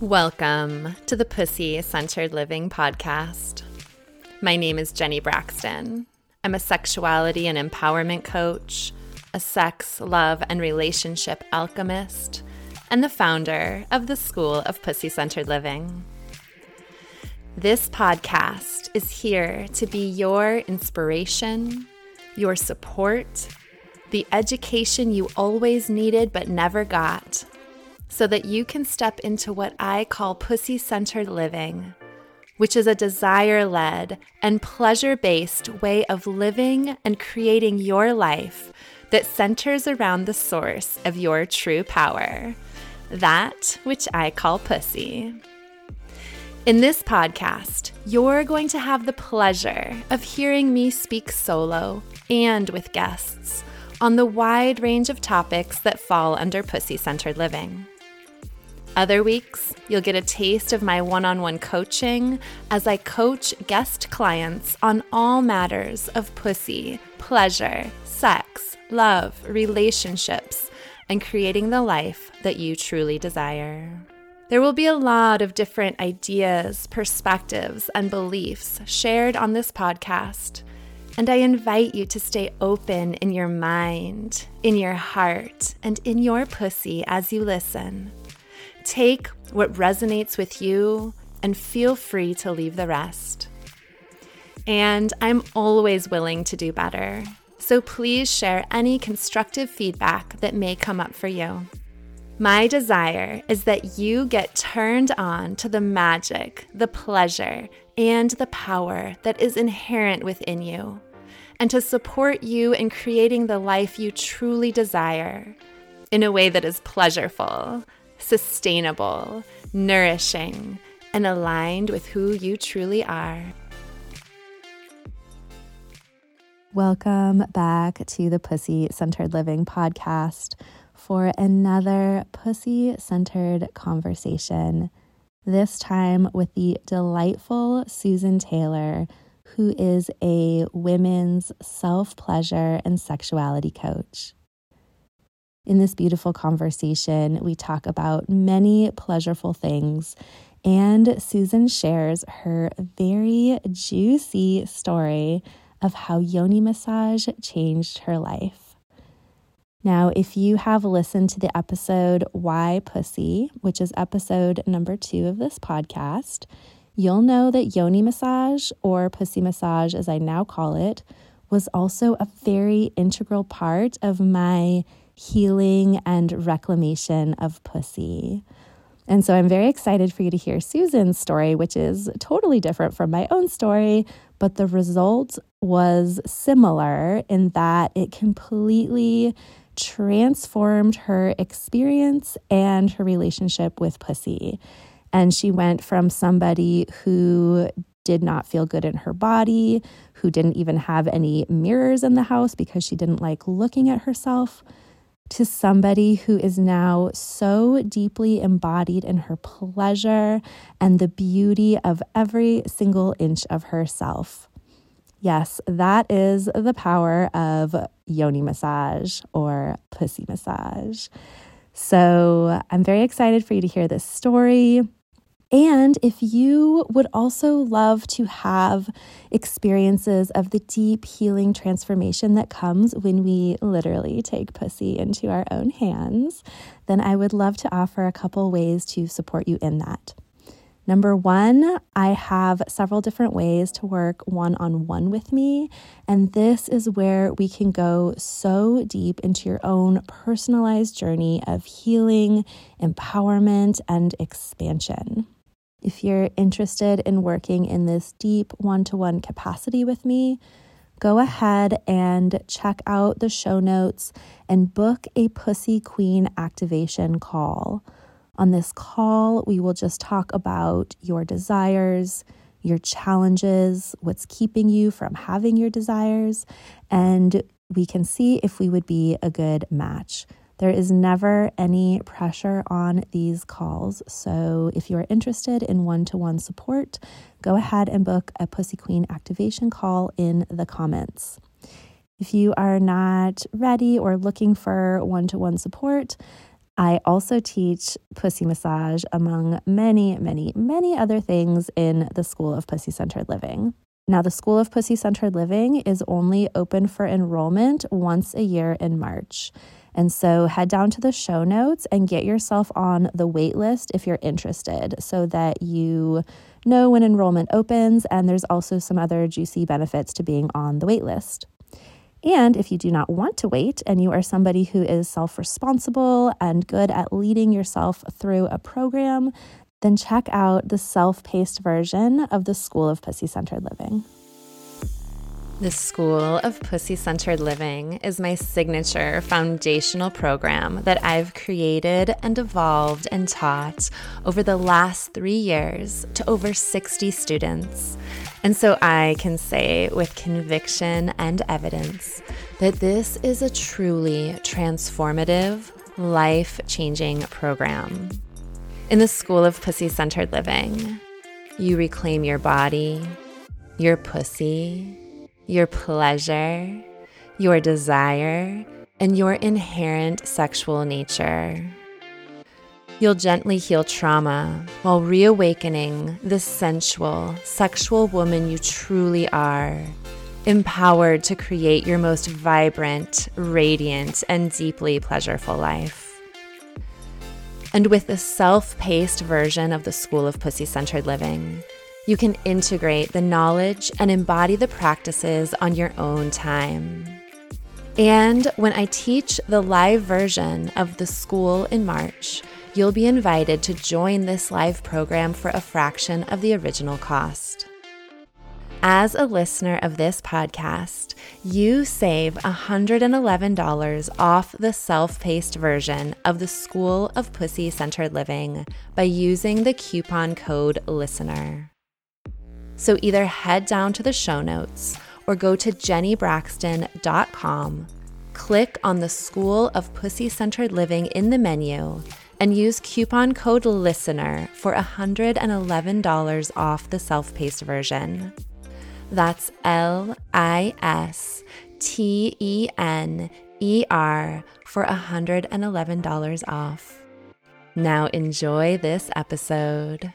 Welcome to the Pussy Centered Living Podcast. My name is Jenny Braxton. I'm a sexuality and empowerment coach, a sex, love, and relationship alchemist, and the founder of the School of Pussy Centered Living. This podcast is here to be your inspiration, your support, the education you always needed but never got so that you can step into what I call pussy centered living, which is a desire led and pleasure based way of living and creating your life that centers around the source of your true power, that which I call pussy. In this podcast, you're going to have the pleasure of hearing me speak solo and with guests on the wide range of topics that fall under pussy centered living. Other weeks, you'll get a taste of my one on one coaching as I coach guest clients on all matters of pussy, pleasure, sex, love, relationships, and creating the life that you truly desire. There will be a lot of different ideas, perspectives, and beliefs shared on this podcast. And I invite you to stay open in your mind, in your heart, and in your pussy as you listen. Take what resonates with you and feel free to leave the rest. And I'm always willing to do better. So please share any constructive feedback that may come up for you. My desire is that you get turned on to the magic, the pleasure, and the power that is inherent within you, and to support you in creating the life you truly desire in a way that is pleasureful, sustainable, nourishing, and aligned with who you truly are. Welcome back to the Pussy Centered Living podcast for another pussy centered conversation. This time with the delightful Suzan Taylor, who is a women's self pleasure and sexuality coach. In this beautiful conversation, we talk about many pleasureful things, and Suzan shares her very juicy story of how yoni massage changed her life. Now, if you have listened to the episode Why Pussy, which is episode number two of this podcast, you'll know that yoni massage, or pussy massage as I now call it, was also a very integral part of my healing and reclamation of pussy. And so I'm very excited for you to hear Suzan's story, which is totally different from my own story, but the result was similar in that it completely transformed her experience and her relationship with pussy. And she went from somebody who did not feel good in her body, who didn't even have any mirrors in the house because she didn't like looking at herself to somebody who is now so deeply embodied in her pleasure and the beauty of every single inch of herself. Yes, that is the power of yoni massage or pussy massage. So I'm very excited for you to hear this story. And if you would also love to have experiences of the deep healing transformation that comes when we literally take pussy into our own hands, then I would love to offer a couple ways to support you in that. Number one, I have several different ways to work one on one with me. And this is where we can go so deep into your own personalized journey of healing, empowerment, and expansion. If you're interested in working in this deep one to one capacity with me, go ahead and check out the show notes and book a Pussy Queen activation call. On this call, we will just talk about your desires, your challenges, what's keeping you from having your desires, and we can see if we would be a good match. There is never any pressure on these calls. So if you're interested in one to one support, go ahead and book a Pussy Queen activation call in the comments. If you are not ready or looking for one to one support, I also teach pussy massage among many, many, many other things in the School of Pussy Centered Living. Now, the School of Pussy Centered Living is only open for enrollment once a year in March. And so head down to the show notes and get yourself on the wait list if you're interested so that you know when enrollment opens. And there's also some other juicy benefits to being on the wait list. And if you do not want to wait and you are somebody who is self responsible and good at leading yourself through a program, then check out the self paced version of the School of Pussy Centered Living. The School of Pussy Centered Living is my signature foundational program that I've created and evolved and taught over the last three years to over 60 students. And so I can say with conviction and evidence that this is a truly transformative, life changing program. In the School of Pussy Centered Living, you reclaim your body, your pussy, your pleasure, your desire, and your inherent sexual nature. You'll gently heal trauma while reawakening the sensual, sexual woman you truly are, empowered to create your most vibrant, radiant, and deeply pleasureful life. And with the self paced version of the School of Pussy Centered Living, you can integrate the knowledge and embody the practices on your own time. And when I teach the live version of the school in March, you'll be invited to join this live program for a fraction of the original cost. As a listener of this podcast, you save $111 off the self paced version of the School of Pussy Centered Living by using the coupon code LISTENER. So either head down to the show notes or go to jennybraxton.com, click on the School of Pussy Centered Living in the menu, and use coupon code LISTENER for $111 off the self paced version. That's L I S T E N E R for $111 off. Now enjoy this episode.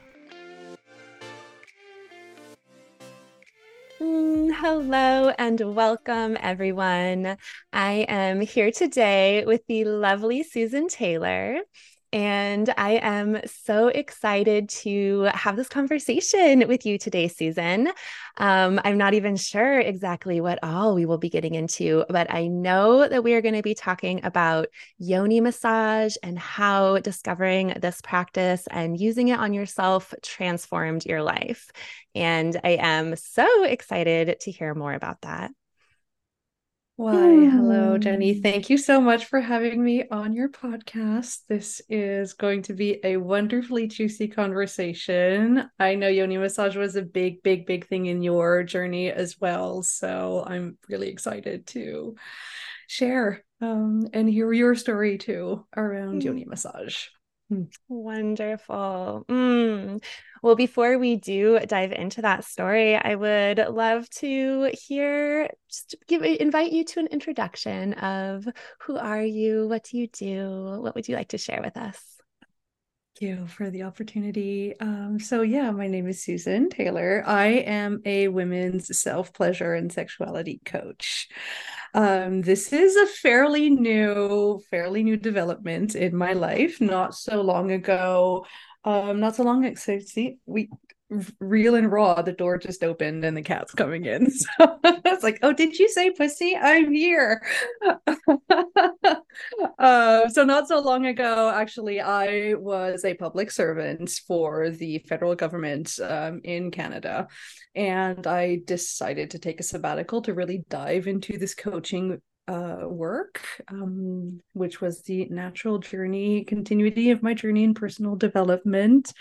Hello and welcome, everyone. I am here today with the lovely Suzan Taylor. And I am so excited to have this conversation with you today, Suzan. Um, I'm not even sure exactly what all we will be getting into, but I know that we are going to be talking about yoni massage and how discovering this practice and using it on yourself transformed your life. And I am so excited to hear more about that. Why, hello, Jenny. Thank you so much for having me on your podcast. This is going to be a wonderfully juicy conversation. I know yoni massage was a big, big, big thing in your journey as well. So I'm really excited to share um, and hear your story too around yoni massage. Hmm. Wonderful. Mm. Well, before we do dive into that story, I would love to hear just give invite you to an introduction of who are you, what do you do, what would you like to share with us? Thank you for the opportunity. Um, so, yeah, my name is Suzan Taylor. I am a women's self pleasure and sexuality coach. Um, this is a fairly new, fairly new development in my life. Not so long ago, um, not so long ago. See, we real and raw, the door just opened and the cat's coming in. So it's like, oh, did you say pussy? I'm here. uh, so not so long ago, actually, I was a public servant for the federal government um, in Canada, and I decided to take a sabbatical to really dive into this coaching uh, work, um, which was the natural journey continuity of my journey in personal development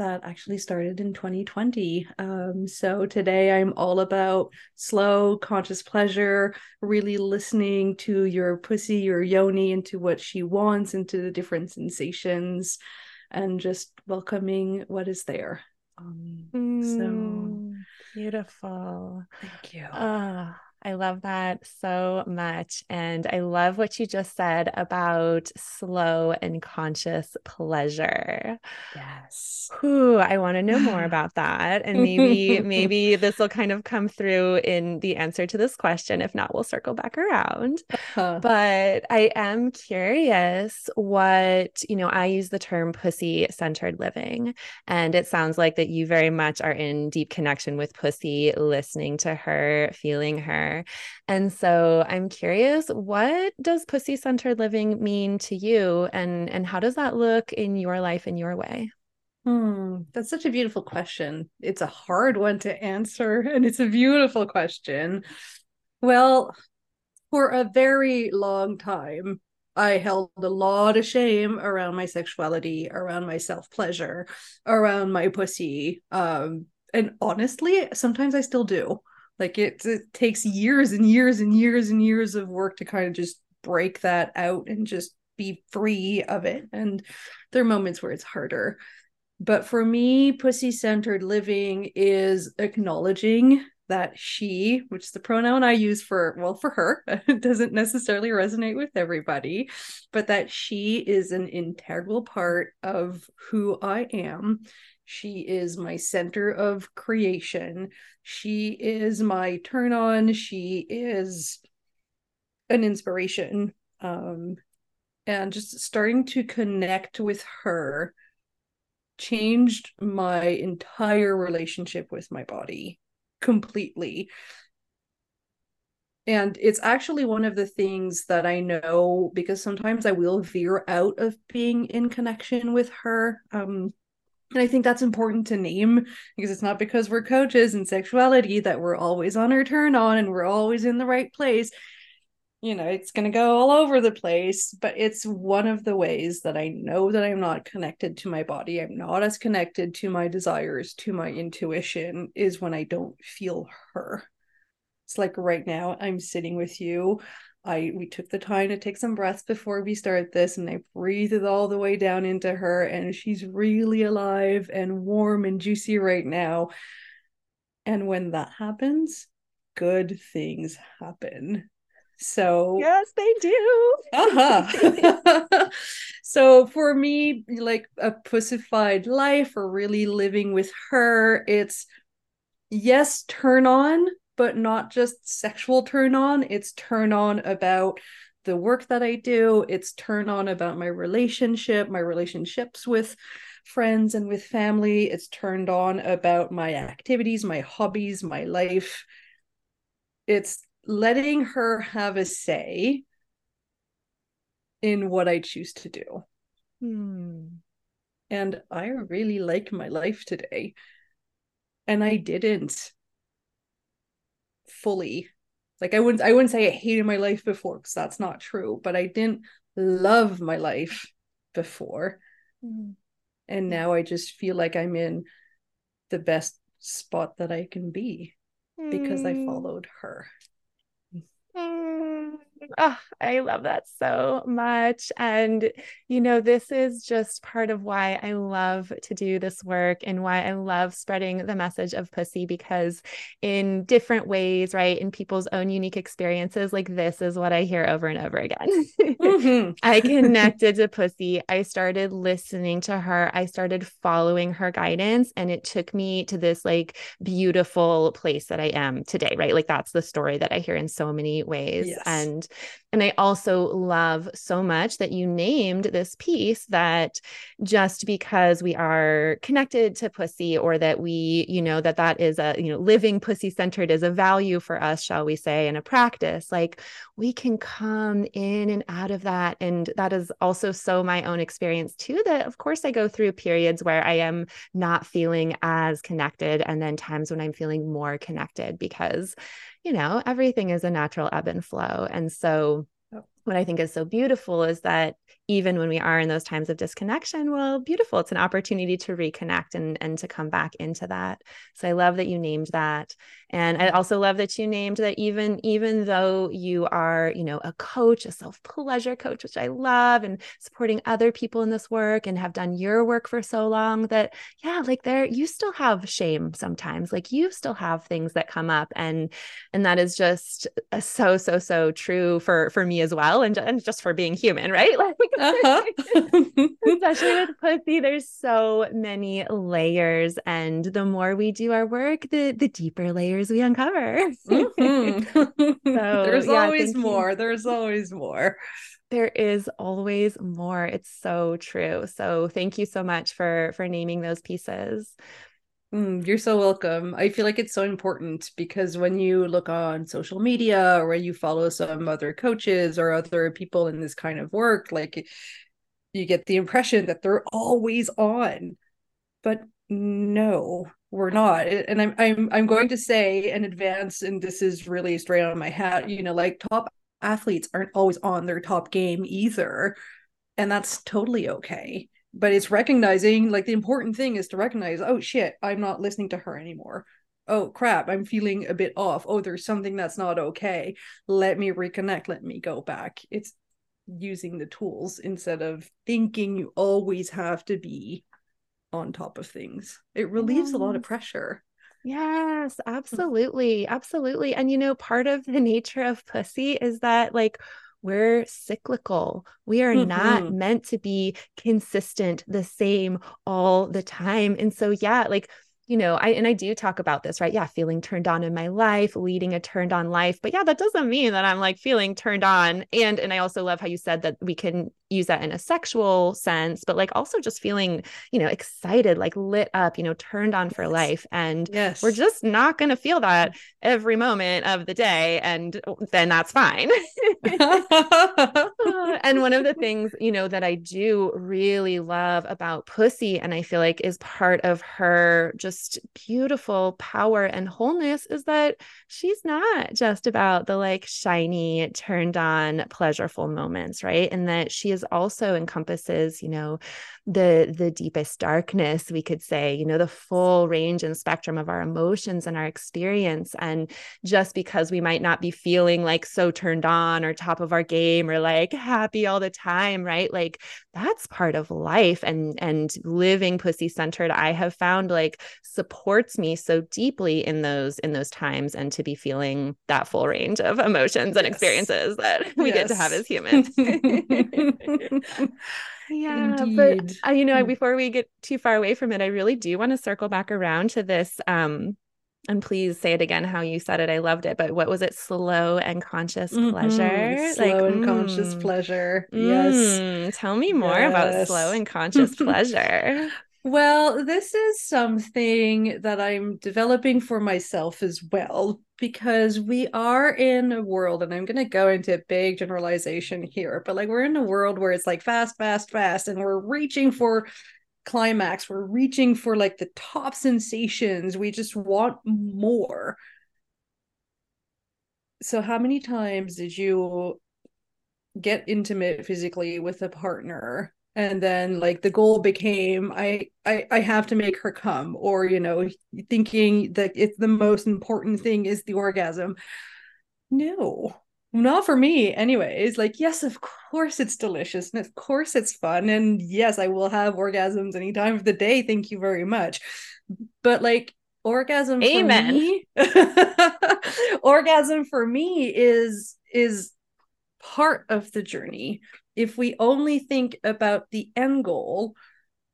that actually started in 2020. Um, so today I'm all about slow, conscious pleasure, really listening to your pussy, your yoni, into what she wants, into the different sensations, and just welcoming what is there. Um, mm, so beautiful. Thank you. Uh, I love that so much. And I love what you just said about slow and conscious pleasure. Yes. Whew, I want to know more about that. And maybe, maybe this will kind of come through in the answer to this question. If not, we'll circle back around. Uh-huh. But I am curious what, you know, I use the term pussy centered living. And it sounds like that you very much are in deep connection with pussy, listening to her, feeling her and so I'm curious, what does pussy centered living mean to you and and how does that look in your life in your way? Hmm, that's such a beautiful question. It's a hard one to answer and it's a beautiful question. Well, for a very long time, I held a lot of shame around my sexuality, around my self pleasure, around my pussy. Um, and honestly, sometimes I still do. Like it, it takes years and years and years and years of work to kind of just break that out and just be free of it. And there are moments where it's harder. But for me, pussy centered living is acknowledging that she, which is the pronoun I use for, well, for her, doesn't necessarily resonate with everybody, but that she is an integral part of who I am. She is my center of creation. She is my turn on. She is an inspiration. Um, and just starting to connect with her changed my entire relationship with my body completely. And it's actually one of the things that I know because sometimes I will veer out of being in connection with her. Um, and I think that's important to name because it's not because we're coaches in sexuality that we're always on our turn on and we're always in the right place. You know, it's going to go all over the place, but it's one of the ways that I know that I'm not connected to my body. I'm not as connected to my desires, to my intuition, is when I don't feel her. It's like right now, I'm sitting with you. I we took the time to take some breaths before we start this and I breathed it all the way down into her and she's really alive and warm and juicy right now. And when that happens, good things happen. So Yes, they do. uh-huh. so for me, like a pussified life or really living with her, it's yes, turn on, but not just sexual turn on. It's turn on about the work that I do. It's turn on about my relationship, my relationships with friends and with family. It's turned on about my activities, my hobbies, my life. It's letting her have a say in what I choose to do. Hmm. And I really like my life today. And I didn't fully like i wouldn't i wouldn't say i hated my life before because that's not true but i didn't love my life before mm. and now i just feel like i'm in the best spot that i can be mm. because i mm. followed her mm. Oh, I love that so much. And, you know, this is just part of why I love to do this work and why I love spreading the message of pussy because, in different ways, right, in people's own unique experiences, like this is what I hear over and over again. mm-hmm. I connected to pussy. I started listening to her. I started following her guidance, and it took me to this like beautiful place that I am today, right? Like that's the story that I hear in so many ways. Yes. And and I also love so much that you named this piece that just because we are connected to pussy or that we, you know, that that is a, you know, living pussy centered is a value for us, shall we say, and a practice, like we can come in and out of that. And that is also so my own experience too, that of course I go through periods where I am not feeling as connected and then times when I'm feeling more connected because you know, everything is a natural ebb and flow. And so oh. what I think is so beautiful is that even when we are in those times of disconnection, well, beautiful. It's an opportunity to reconnect and, and to come back into that. So I love that you named that. And I also love that you named that even, even though you are, you know, a coach, a self-pleasure coach, which I love, and supporting other people in this work and have done your work for so long, that yeah, like there you still have shame sometimes. Like you still have things that come up. And and that is just uh, so, so, so true for for me as well. And, and just for being human, right? Like uh-huh. especially with pussy there's so many layers and the more we do our work the the deeper layers we uncover mm-hmm. so, there's yeah, always more you. there's always more there is always more it's so true so thank you so much for for naming those pieces Mm, you're so welcome. I feel like it's so important because when you look on social media or when you follow some other coaches or other people in this kind of work, like you get the impression that they're always on. But no, we're not. And I'm I'm I'm going to say in advance, and this is really straight on my hat, you know, like top athletes aren't always on their top game either. And that's totally okay but it's recognizing like the important thing is to recognize oh shit i'm not listening to her anymore. Oh crap i'm feeling a bit off. Oh there's something that's not okay. Let me reconnect. Let me go back. It's using the tools instead of thinking you always have to be on top of things. It relieves yes. a lot of pressure. Yes, mm. absolutely. Absolutely. And you know, part of the nature of pussy is that like we're cyclical. We are mm-hmm. not meant to be consistent, the same all the time. And so, yeah, like you know, I and I do talk about this, right? Yeah, feeling turned on in my life, leading a turned on life. But yeah, that doesn't mean that I'm like feeling turned on. And and I also love how you said that we can use that in a sexual sense, but like also just feeling, you know, excited, like lit up, you know, turned on for yes. life. And yes. we're just not going to feel that mm. every moment of the day. And oh, then that's fine. and one of the things, you know, that I do really love about Pussy, and I feel like is part of her just beautiful power and wholeness, is that she's not just about the like shiny, turned on, pleasureful moments, right? And that she is also encompasses, you know, the the deepest darkness we could say you know the full range and spectrum of our emotions and our experience and just because we might not be feeling like so turned on or top of our game or like happy all the time right like that's part of life and and living pussy centered i have found like supports me so deeply in those in those times and to be feeling that full range of emotions and yes. experiences that we yes. get to have as humans yeah Indeed. but uh, you know hmm. before we get too far away from it i really do want to circle back around to this um and please say it again how you said it i loved it but what was it slow and conscious mm-hmm. pleasure slow like, and mm, conscious pleasure yes mm, tell me more yes. about slow and conscious pleasure well, this is something that I'm developing for myself as well, because we are in a world, and I'm going to go into a big generalization here, but like we're in a world where it's like fast, fast, fast, and we're reaching for climax. We're reaching for like the top sensations. We just want more. So, how many times did you get intimate physically with a partner and then like the goal became I, I i have to make her come or you know thinking that it's the most important thing is the orgasm. No not for me anyways. Like yes of course it's delicious and of course it's fun. And yes i will have orgasms any time of the day. Thank you very much. But like orgasm amen. for me, orgasm for me is is part of the journey if we only think about the end goal,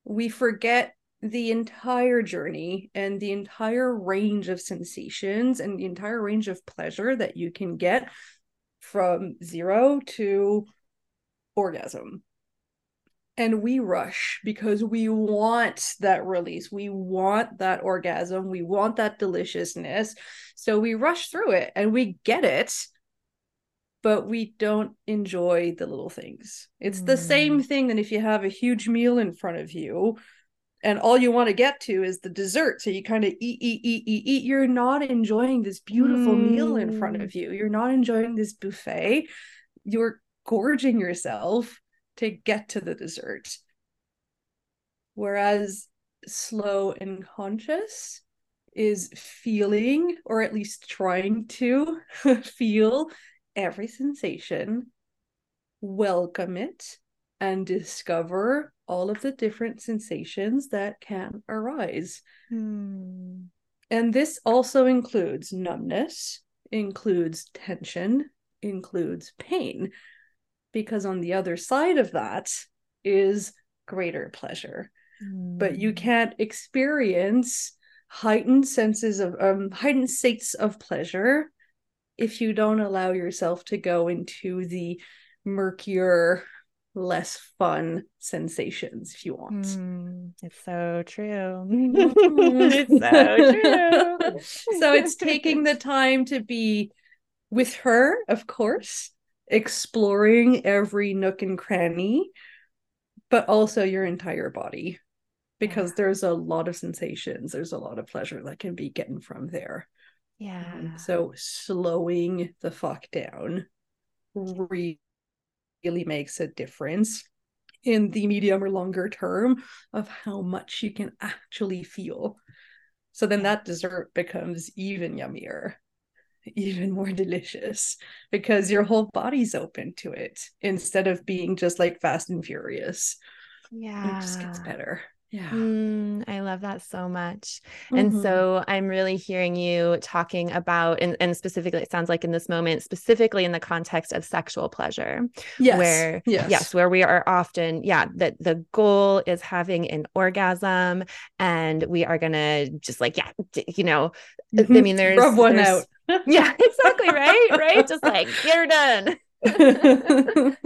we forget the entire journey and the entire range of sensations and the entire range of pleasure that you can get from zero to orgasm. And we rush because we want that release. We want that orgasm. We want that deliciousness. So we rush through it and we get it but we don't enjoy the little things. It's mm. the same mm. thing that if you have a huge meal in front of you and all you want to get to is the dessert. So you kind of eat, eat, eat, eat, eat. You're not enjoying this beautiful mm. meal in front of mm. you. You're not enjoying this buffet. You're gorging yourself to get to the dessert. Whereas slow and conscious is feeling, or at least trying to feel every sensation, welcome it, and discover all of the different sensations that can arise. Hmm. And this also includes numbness, includes tension, includes pain, because on the other side of that is greater pleasure. But you Hmm. can't experience heightened senses of um heightened states of pleasure if you don't allow yourself to go into the murkier less fun sensations if you want Hmm. It's so true. Mhm. it's so true. so it's taking the time to be with her of course exploring every nook and cranny but also your entire body because Yeah. there's a lot of sensations there's a lot of pleasure that can be getting from there yeah. Um, so slowing the fuck down re- really makes a difference in the medium or longer term of how much you can actually feel. So then that dessert becomes even yummier, even more delicious because your whole body's open to it instead of being just like fast and furious. yeah. It just gets better. Yeah. Mm, I love that so much. And Mhm. so I'm really hearing you talking about, and, and specifically, it sounds like in this moment, specifically in the context of sexual pleasure, yes. where, yes. yes, where we are often, yeah, that the goal is having an orgasm and we are going to just like, yeah, you know, I Mhm. mean, there's, rub one there's- out. yeah, exactly. Right. Right. Just like, get her done.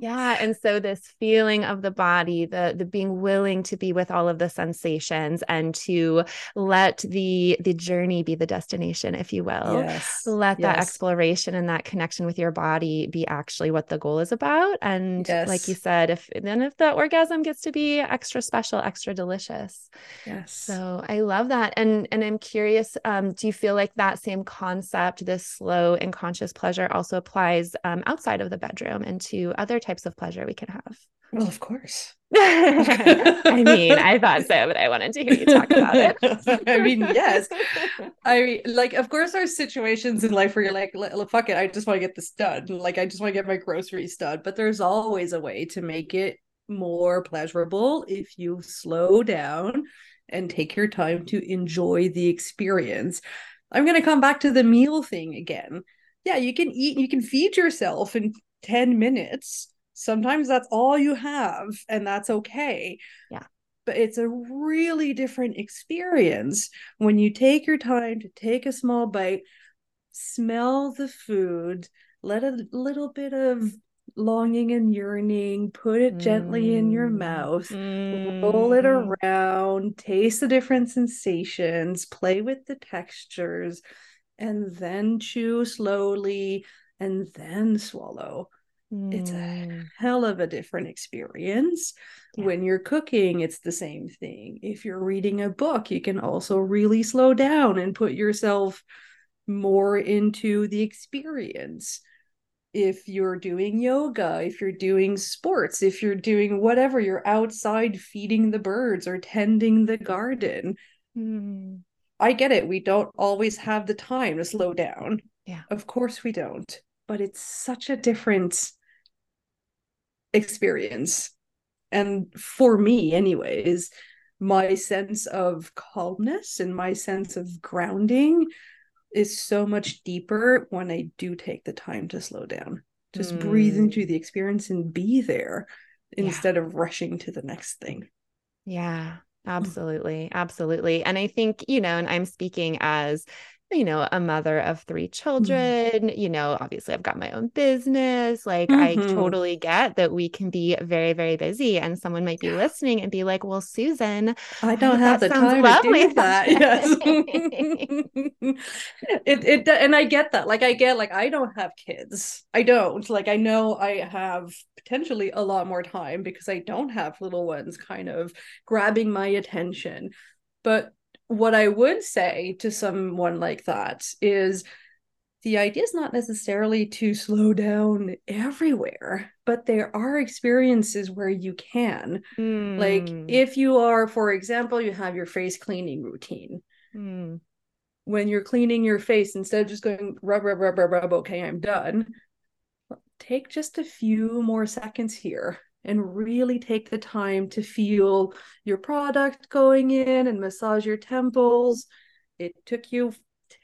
Yeah, and so this feeling of the body, the the being willing to be with all of the sensations and to let the the journey be the destination, if you will. yes. Let that exploration and that connection with your body be actually what the goal is about. And like you said, if then if the orgasm gets to be extra special, extra delicious. Yes. So I love that. And and I'm curious, um, do you feel like that same concept, this slow and conscious pleasure also applies um, outside of the bedroom into other types of pleasure we can have? well, of course. I mean, I thought so, but I wanted to hear you talk about it. I mean, yes. I mean, like, of course, there's situations in life where you're like, "L- fuck it, I just want to get this done. Like, I just want to get my groceries done. But there's always a way to make it more pleasurable if you slow down and take your time to enjoy the experience. I'm going to come back to the meal thing again. Yeah, you can eat, you can feed yourself in 10 minutes. Sometimes that's all you have, and that's okay. Yeah. But it's a really different experience when you take your time to take a small bite, smell the food, let a little bit of longing and yearning, put it gently in your Mm. mouth, roll it Mm. around, taste the different sensations, play with the textures, and then chew slowly and then swallow. It's a Mm. hell of a different experience. Yeah. When you're cooking, it's the same thing. If you're reading a book, you can also really slow down and put yourself more into the experience. If you're doing yoga, if you're doing sports, if you're doing whatever, you're outside feeding the birds or tending the garden. Mm. I get it. We don't always have the time to slow down. Yeah. Of course we don't. But it's such a different experience. And for me, anyways, my sense of calmness and my sense of grounding is so much deeper when I do take the time to slow down. Just breathe mm. into the experience and be there Yeah. instead of rushing to the next thing. Yeah, absolutely. Absolutely. And I think, you know, and I'm speaking as, you know, a mother of three children, you know, obviously I've got my own business. Like I Mhm. totally get that we can be very, very busy. And someone might be Yeah. listening and be like, well, Suzan, I don't have the time lovely, to do that. Yes. it it and I get that. Like I get like I don't have kids. I don't. Like I know I have potentially a lot more time because I don't have little ones kind of grabbing my attention. But what I would say to someone like that is the idea is not necessarily to slow down everywhere, but there are experiences where you can. Mm. Like hmm. if you are, for example, you have your face cleaning routine. Mm. When you're cleaning your face, instead of just going rub, rub, rub, rub, rub, okay, I'm done, take just a few more seconds here and really take the time to feel your product going in and massage your temples. It took you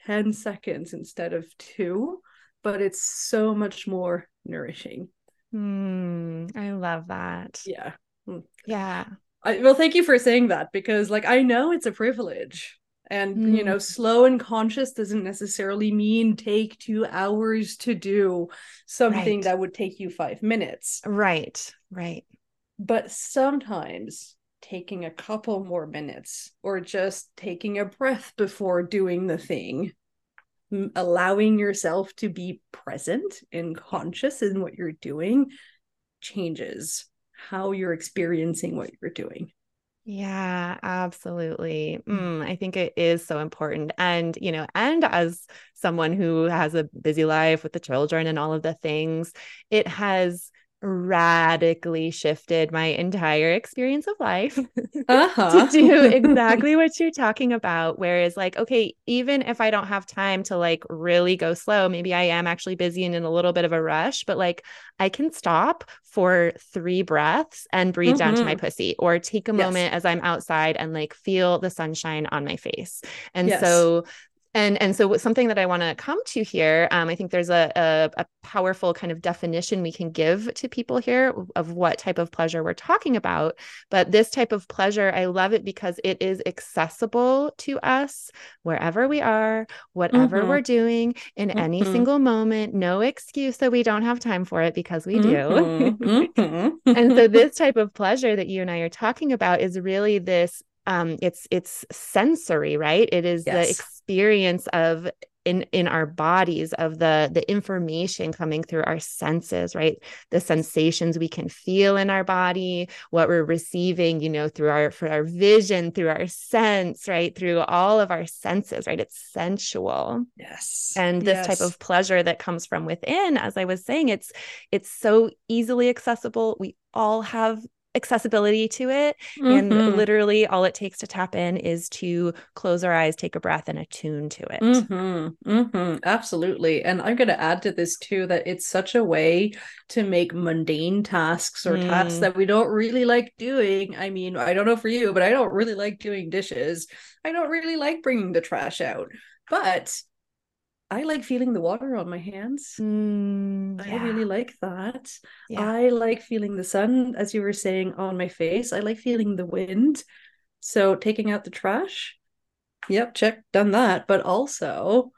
10 seconds instead of two, but it's so much more nourishing. Mm, I love that. Yeah. Hmm. Yeah. I, well, thank you for saying that because, like, I know it's a privilege. And, mm. you know, slow and conscious doesn't necessarily mean take two hours to do something right. that would take you five minutes. Right. Right. But sometimes taking a couple more minutes or just taking a breath before doing the thing allowing yourself to be present and conscious in what you're doing changes how you're experiencing what you're doing yeah, absolutely. Mm, I think it is so important. And, you know, and as someone who has a busy life with the children and all of the things, it has radically shifted my entire experience of life uh-huh. to do exactly what you're talking about whereas like okay even if i don't have time to like really go slow maybe i am actually busy and in a little bit of a rush but like i can stop for three breaths and breathe mm-hmm. down to my mm-hmm. pussy or take a yes. moment as i'm outside and like feel the sunshine on my face and yes. so and and so something that i want to come to here um, i think there's a, a, a powerful kind of definition we can give to people here of what type of pleasure we're talking about but this type of pleasure i love it because it is accessible to us wherever we are whatever mm-hmm. we're doing in mm-hmm. any single moment no excuse that we don't have time for it because we do mm-hmm. and so this type of pleasure that you and i are talking about is really this um, it's it's sensory, right? It is yes. the experience of in in our bodies of the the information coming through our senses right? The sensations we can feel in our body what we're receiving you know through our for our vision through our sense right? Through all of our senses right? It's sensual. Yes. And this yes. type of pleasure that comes from within as i was saying it's it's so easily accessible. We all have accessibility to it. Mm-hmm. And literally, all it takes to tap in is to close our eyes, take a breath, and attune to it. Mm-hmm. Mm-hmm. Absolutely. And I'm going to add to this too that it's such a way to make mundane tasks or mm. tasks that we don't really like doing. I mean, I don't know for you, but I don't really like doing dishes. I don't really like bringing the trash out. But I like feeling the water on my hands. Mm, yeah. I really like that. Yeah. I like feeling the sun, as you were saying, on my face. I like feeling the wind. So taking out the trash, yep, check, done that. But also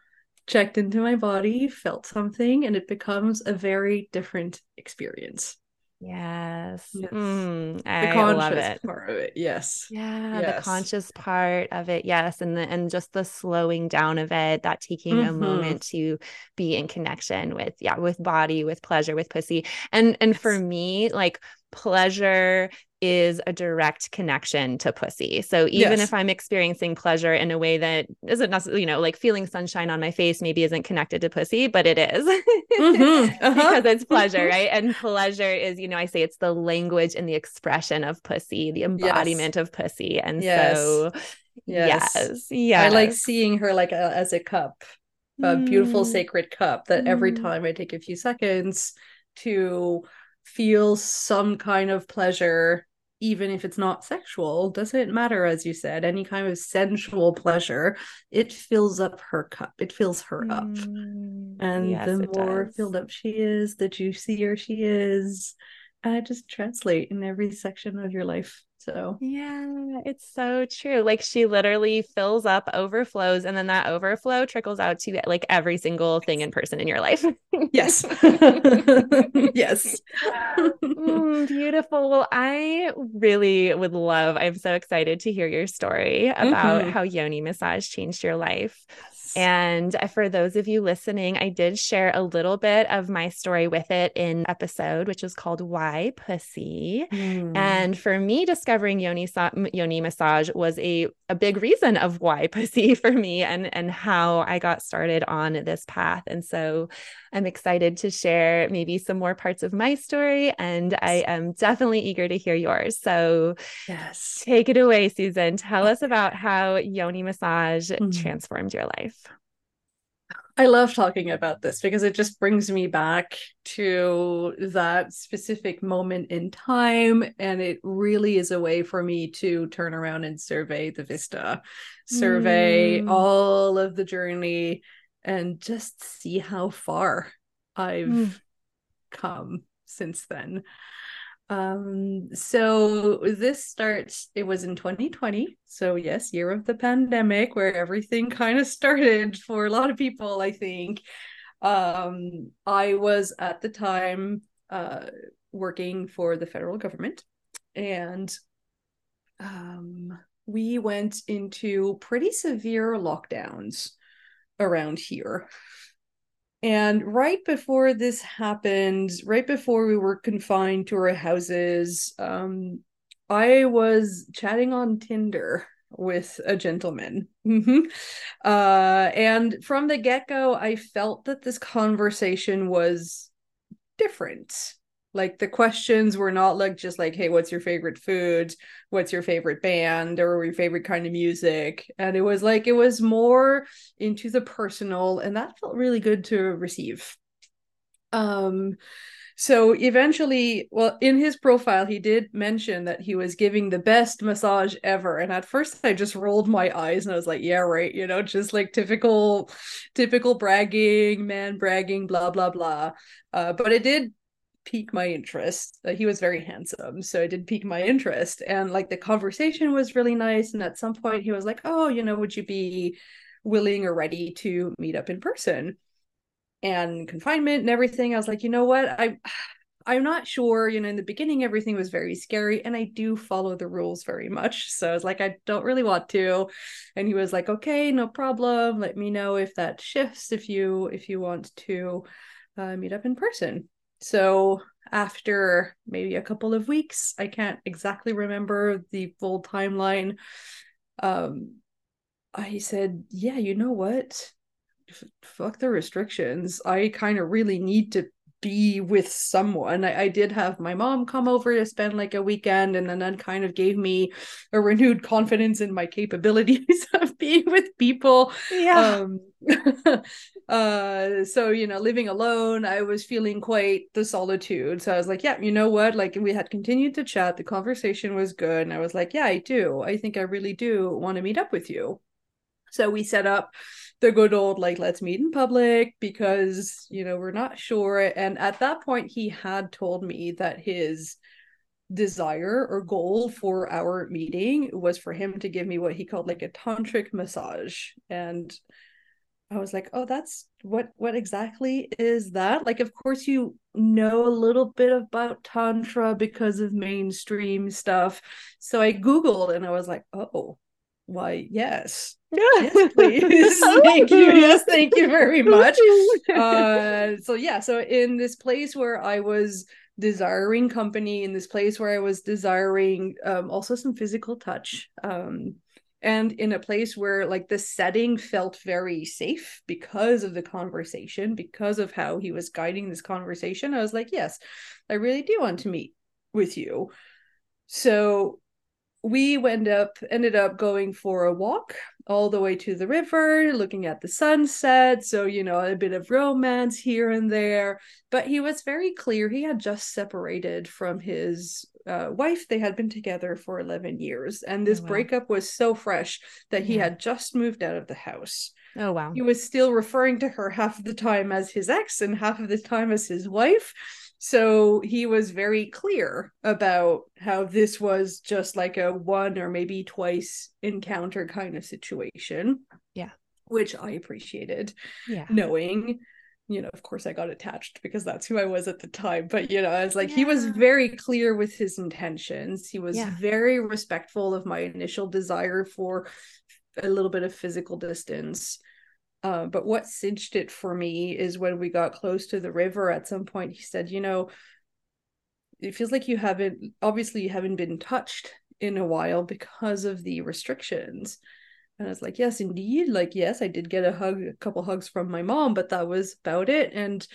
checked into my body, felt something, and it becomes a very different experience. Yes. yes. Mm, I love it. part of it. Yes. Yeah. Yes. The conscious part of it. Yes. And the, and just the slowing down of it, that taking mm-hmm. a moment to be in connection with, yeah, with body, with pleasure, with pussy. And, and yes. for me, like pleasure is a direct connection to pussy. So even yes. if I'm experiencing pleasure in a way that isn't necessarily, you know, like feeling sunshine on my face maybe isn't connected to pussy, but it is mm-hmm. uh-huh. because it's pleasure, right? And pleasure is, you know, I say it's the language and the expression of pussy, the embodiment yes. of pussy. And yes. so, yes. yes. I like seeing her like a, as a cup, a mm. beautiful sacred cup that mm. every time I take a few seconds to feel some kind of pleasure even if it's not sexual doesn't matter as you said any kind of sensual pleasure it fills up her cup it fills her up. Mm, and yes, the more does. filled up she is the juicier she is. And it just translate in every section of your life so, yeah, it's so true. Like she literally fills up, overflows, and then that overflow trickles out to like every single thing in person in your life. yes. yes. Mm, beautiful. Well, I really would love, I'm so excited to hear your story about mm-hmm. how Yoni massage changed your life. Yes. And for those of you listening, I did share a little bit of my story with it in episode, which is called Why Pussy. Mm. And for me, discovering yoni, yoni massage was a, a big reason of why pussy for me and, and how I got started on this path. And so I'm excited to share maybe some more parts of my story. And I am definitely eager to hear yours. So yes, take it away, Suzan. Tell us about how yoni massage mm. transformed your life. I love talking about this because it just brings me back to that specific moment in time. And it really is a way for me to turn around and survey the vista, survey mm. all of the journey, and just see how far I've mm. come since then. Um, so this starts, it was in 2020. So, yes, year of the pandemic, where everything kind of started for a lot of people, I think. Um, I was at the time uh, working for the federal government, and um, we went into pretty severe lockdowns around here. And right before this happened, right before we were confined to our houses, um, I was chatting on Tinder with a gentleman. Mm-hmm. Uh, and from the get go, I felt that this conversation was different. Like the questions were not like just like, hey, what's your favorite food? What's your favorite band or your favorite kind of music? And it was like it was more into the personal, and that felt really good to receive. Um so eventually, well, in his profile, he did mention that he was giving the best massage ever. And at first I just rolled my eyes and I was like, yeah, right, you know, just like typical, typical bragging, man bragging, blah, blah, blah. Uh, but it did pique my interest. Uh, he was very handsome, so it did pique my interest. And like the conversation was really nice. And at some point, he was like, "Oh, you know, would you be willing or ready to meet up in person?" And confinement and everything. I was like, you know what, I. I'm not sure, you know, in the beginning everything was very scary and I do follow the rules very much. So I was like I don't really want to. And he was like, "Okay, no problem. Let me know if that shifts if you if you want to uh, meet up in person." So after maybe a couple of weeks, I can't exactly remember the full timeline. Um, I said, "Yeah, you know what? F- fuck the restrictions. I kind of really need to be with someone. I, I, did have my mom come over to spend like a weekend, and then that kind of gave me a renewed confidence in my capabilities of being with people. Yeah. Um, uh, so you know, living alone, I was feeling quite the solitude. So I was like, yeah, you know what? Like we had continued to chat, the conversation was good, and I was like, yeah, I do. I think I really do want to meet up with you. So we set up the good old like let's meet in public because you know we're not sure and at that point he had told me that his desire or goal for our meeting was for him to give me what he called like a tantric massage and I was like, "Oh, that's what what exactly is that?" Like of course you know a little bit about tantra because of mainstream stuff. So I googled and I was like, "Oh, why, yes. yes, please. thank you. Yes, thank you very much. Uh, so yeah, so in this place where I was desiring company, in this place where I was desiring um, also some physical touch, um, and in a place where like the setting felt very safe because of the conversation, because of how he was guiding this conversation, I was like, yes, I really do want to meet with you. So we went up ended up going for a walk all the way to the river looking at the sunset. So you know a bit of romance here and there. But he was very clear. He had just separated from his uh, wife. They had been together for 11 years. And this oh, wow. breakup was so fresh that he yeah. had just moved out of the house. Oh wow. He was still referring to her half of the time as his ex and half of the time as his wife so he was very clear about how this was just like a one or maybe twice encounter kind of situation. Yeah. Which I appreciated. Yeah. Knowing, you know, of course I got attached because that's who I was at the time. But, you know, I was like, yeah. he was very clear with his intentions. He was yeah. very respectful of my initial desire for a little bit of physical distance Uh, but what cinched it for me is when we got close to the river at some point, he said, You know, it feels like you haven't, obviously, you haven't been touched in a while because of the restrictions. And I was like, Yes, indeed. Like, yes, I did get a hug, a couple hugs from my mom, but that was about it. And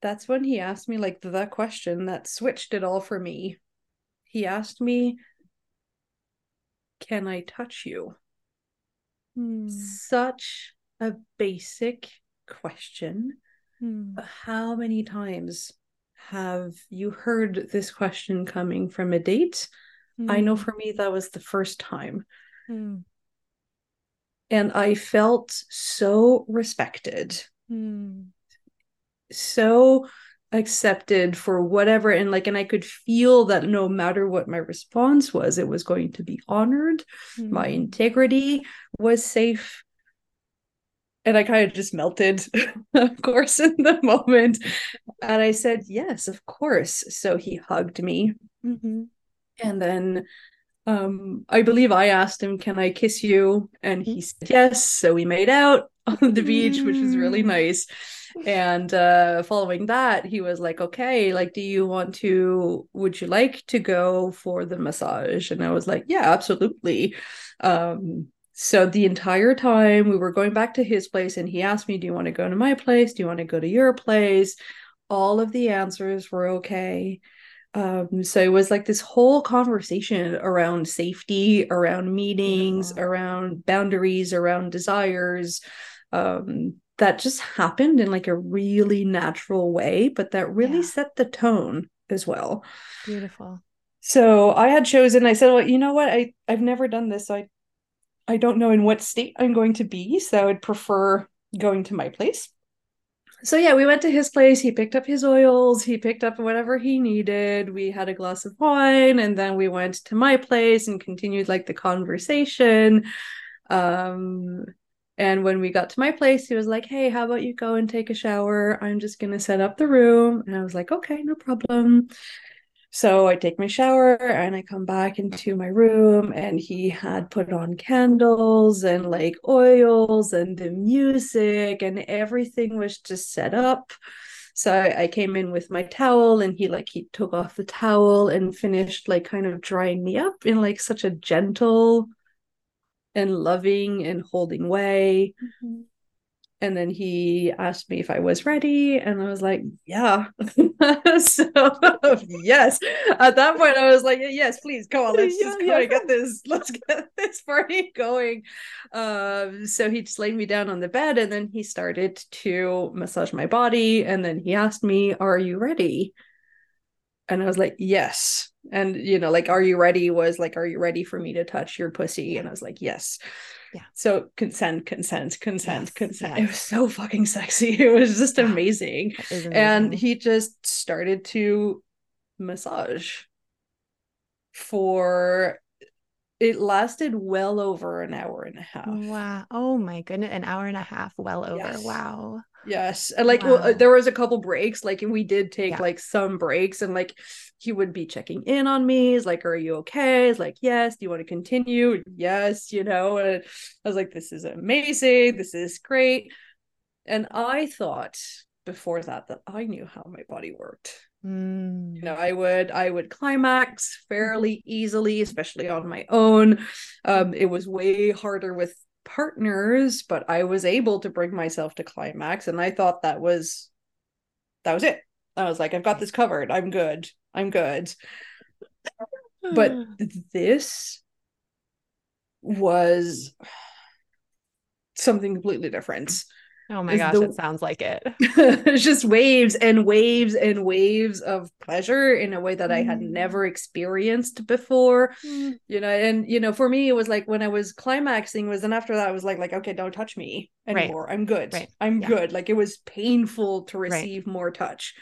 that's when he asked me, like, that question that switched it all for me. He asked me, Can I touch you? Hmm. such a basic question. Hmm. But how many times have you heard this question coming from a date? I know Hmm. for me that was the first time. Hmm. And I felt so respected, Hmm. so accepted for whatever. And like, and I could feel that no matter what my response was, it was going to be honored. My Hmm. integrity was safe. and I kind of just melted, of course, in the moment. And I said, Yes, of course. So he hugged me. Mhm. And then um, I believe I asked him, Can I kiss you? And he said yes. So we made out on the beach, which was really Mm. nice. And uh, following that, he was like, Okay, like, do you want to, would you like to go for the massage? And I was like, Yeah, absolutely. Um, so the entire time we were going back to his place, and he asked me, Do you want to go to my place? Do you want to go to your place? All of the answers were okay. Um, so it was like this whole conversation around safety, around meetings, Beautiful. around boundaries, around desires, um, that just happened in like a really natural way, but that really Yeah. set the tone as well. Beautiful. So I had chosen, I said, well, you know what? I, I've never done this, so I I don't know in what state I'm going to be, so I would prefer going to my place. So yeah, we went to his place. He picked up his oils, he picked up whatever he needed. We had a glass of wine, and then we went to my place and continued like the conversation. Um, and when we got to my place, he was like, Hey, how about you go and take a shower? I'm just gonna set up the room. And I was like, Okay, no problem. So I take my shower and I come back into my room, and he had put on candles and like oils and the music, and everything was just set up. So I came in with my towel, and he like he took off the towel and finished like kind of drying me up in like such a gentle and loving and holding way. Mhm. And then he asked me if I was ready, and I was like, "Yeah." so yes, at that point, I was like, "Yes, please, come on, let's Yeah, just yeah, and get this. Let's get this party going." Um, so he just laid me down on the bed, and then he started to massage my body, and then he asked me, "Are you ready?" And I was like, "Yes." And you know, like, "Are you ready?" was like, "Are you ready for me to touch your pussy?" And I was like, "Yes." Yeah. So consent, consent, consent, Yes, consent. yes. It was so fucking sexy. It was just Yeah. amazing. And he just started to massage for it lasted well over an hour and a half. Wow. Oh my goodness. An hour and a half. Well over. Yes. Wow. Yes. And like well, uh, there was a couple breaks, like we did take Yeah. like some breaks and like he would be checking in on me. He's like, Are you okay? It's like, yes, do you want to continue? Yes, you know. And I was like, This is amazing, this is great. And I thought before that that I knew how my body worked. Mm. You know, I would I would climax fairly easily, especially on my own. Um, it was way harder with partners, but I was able to bring myself to climax, and I thought that was that was it. I was like, I've got this covered. I'm good. I'm good. But this was something completely different. Oh my gosh, the- it sounds like it. it's just waves and waves and waves of pleasure in a way that I had Mm. never experienced before. Mm. You know, and you know, for me, it was like when I was climaxing was, and after that, I was like, like, okay, don't touch me Right. anymore. I'm good. Right. I'm Yeah. good. Like it was painful to Right. receive more touch.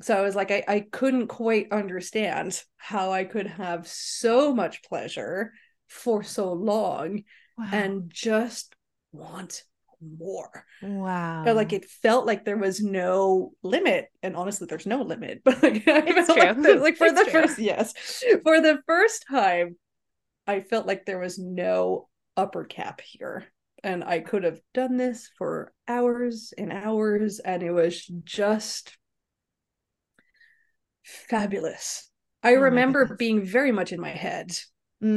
So I was like, I, I couldn't quite understand how I could have so much pleasure for so long Wow. and just want more. wow. But like it felt like there was no limit, and honestly, there's no limit. But like, I It's felt like, true. the- like for It's the true. first, yes, for the first time, I felt like there was no upper cap here. and I could have done this for hours and hours, and it was just fabulous. I Oh remember being very much in my head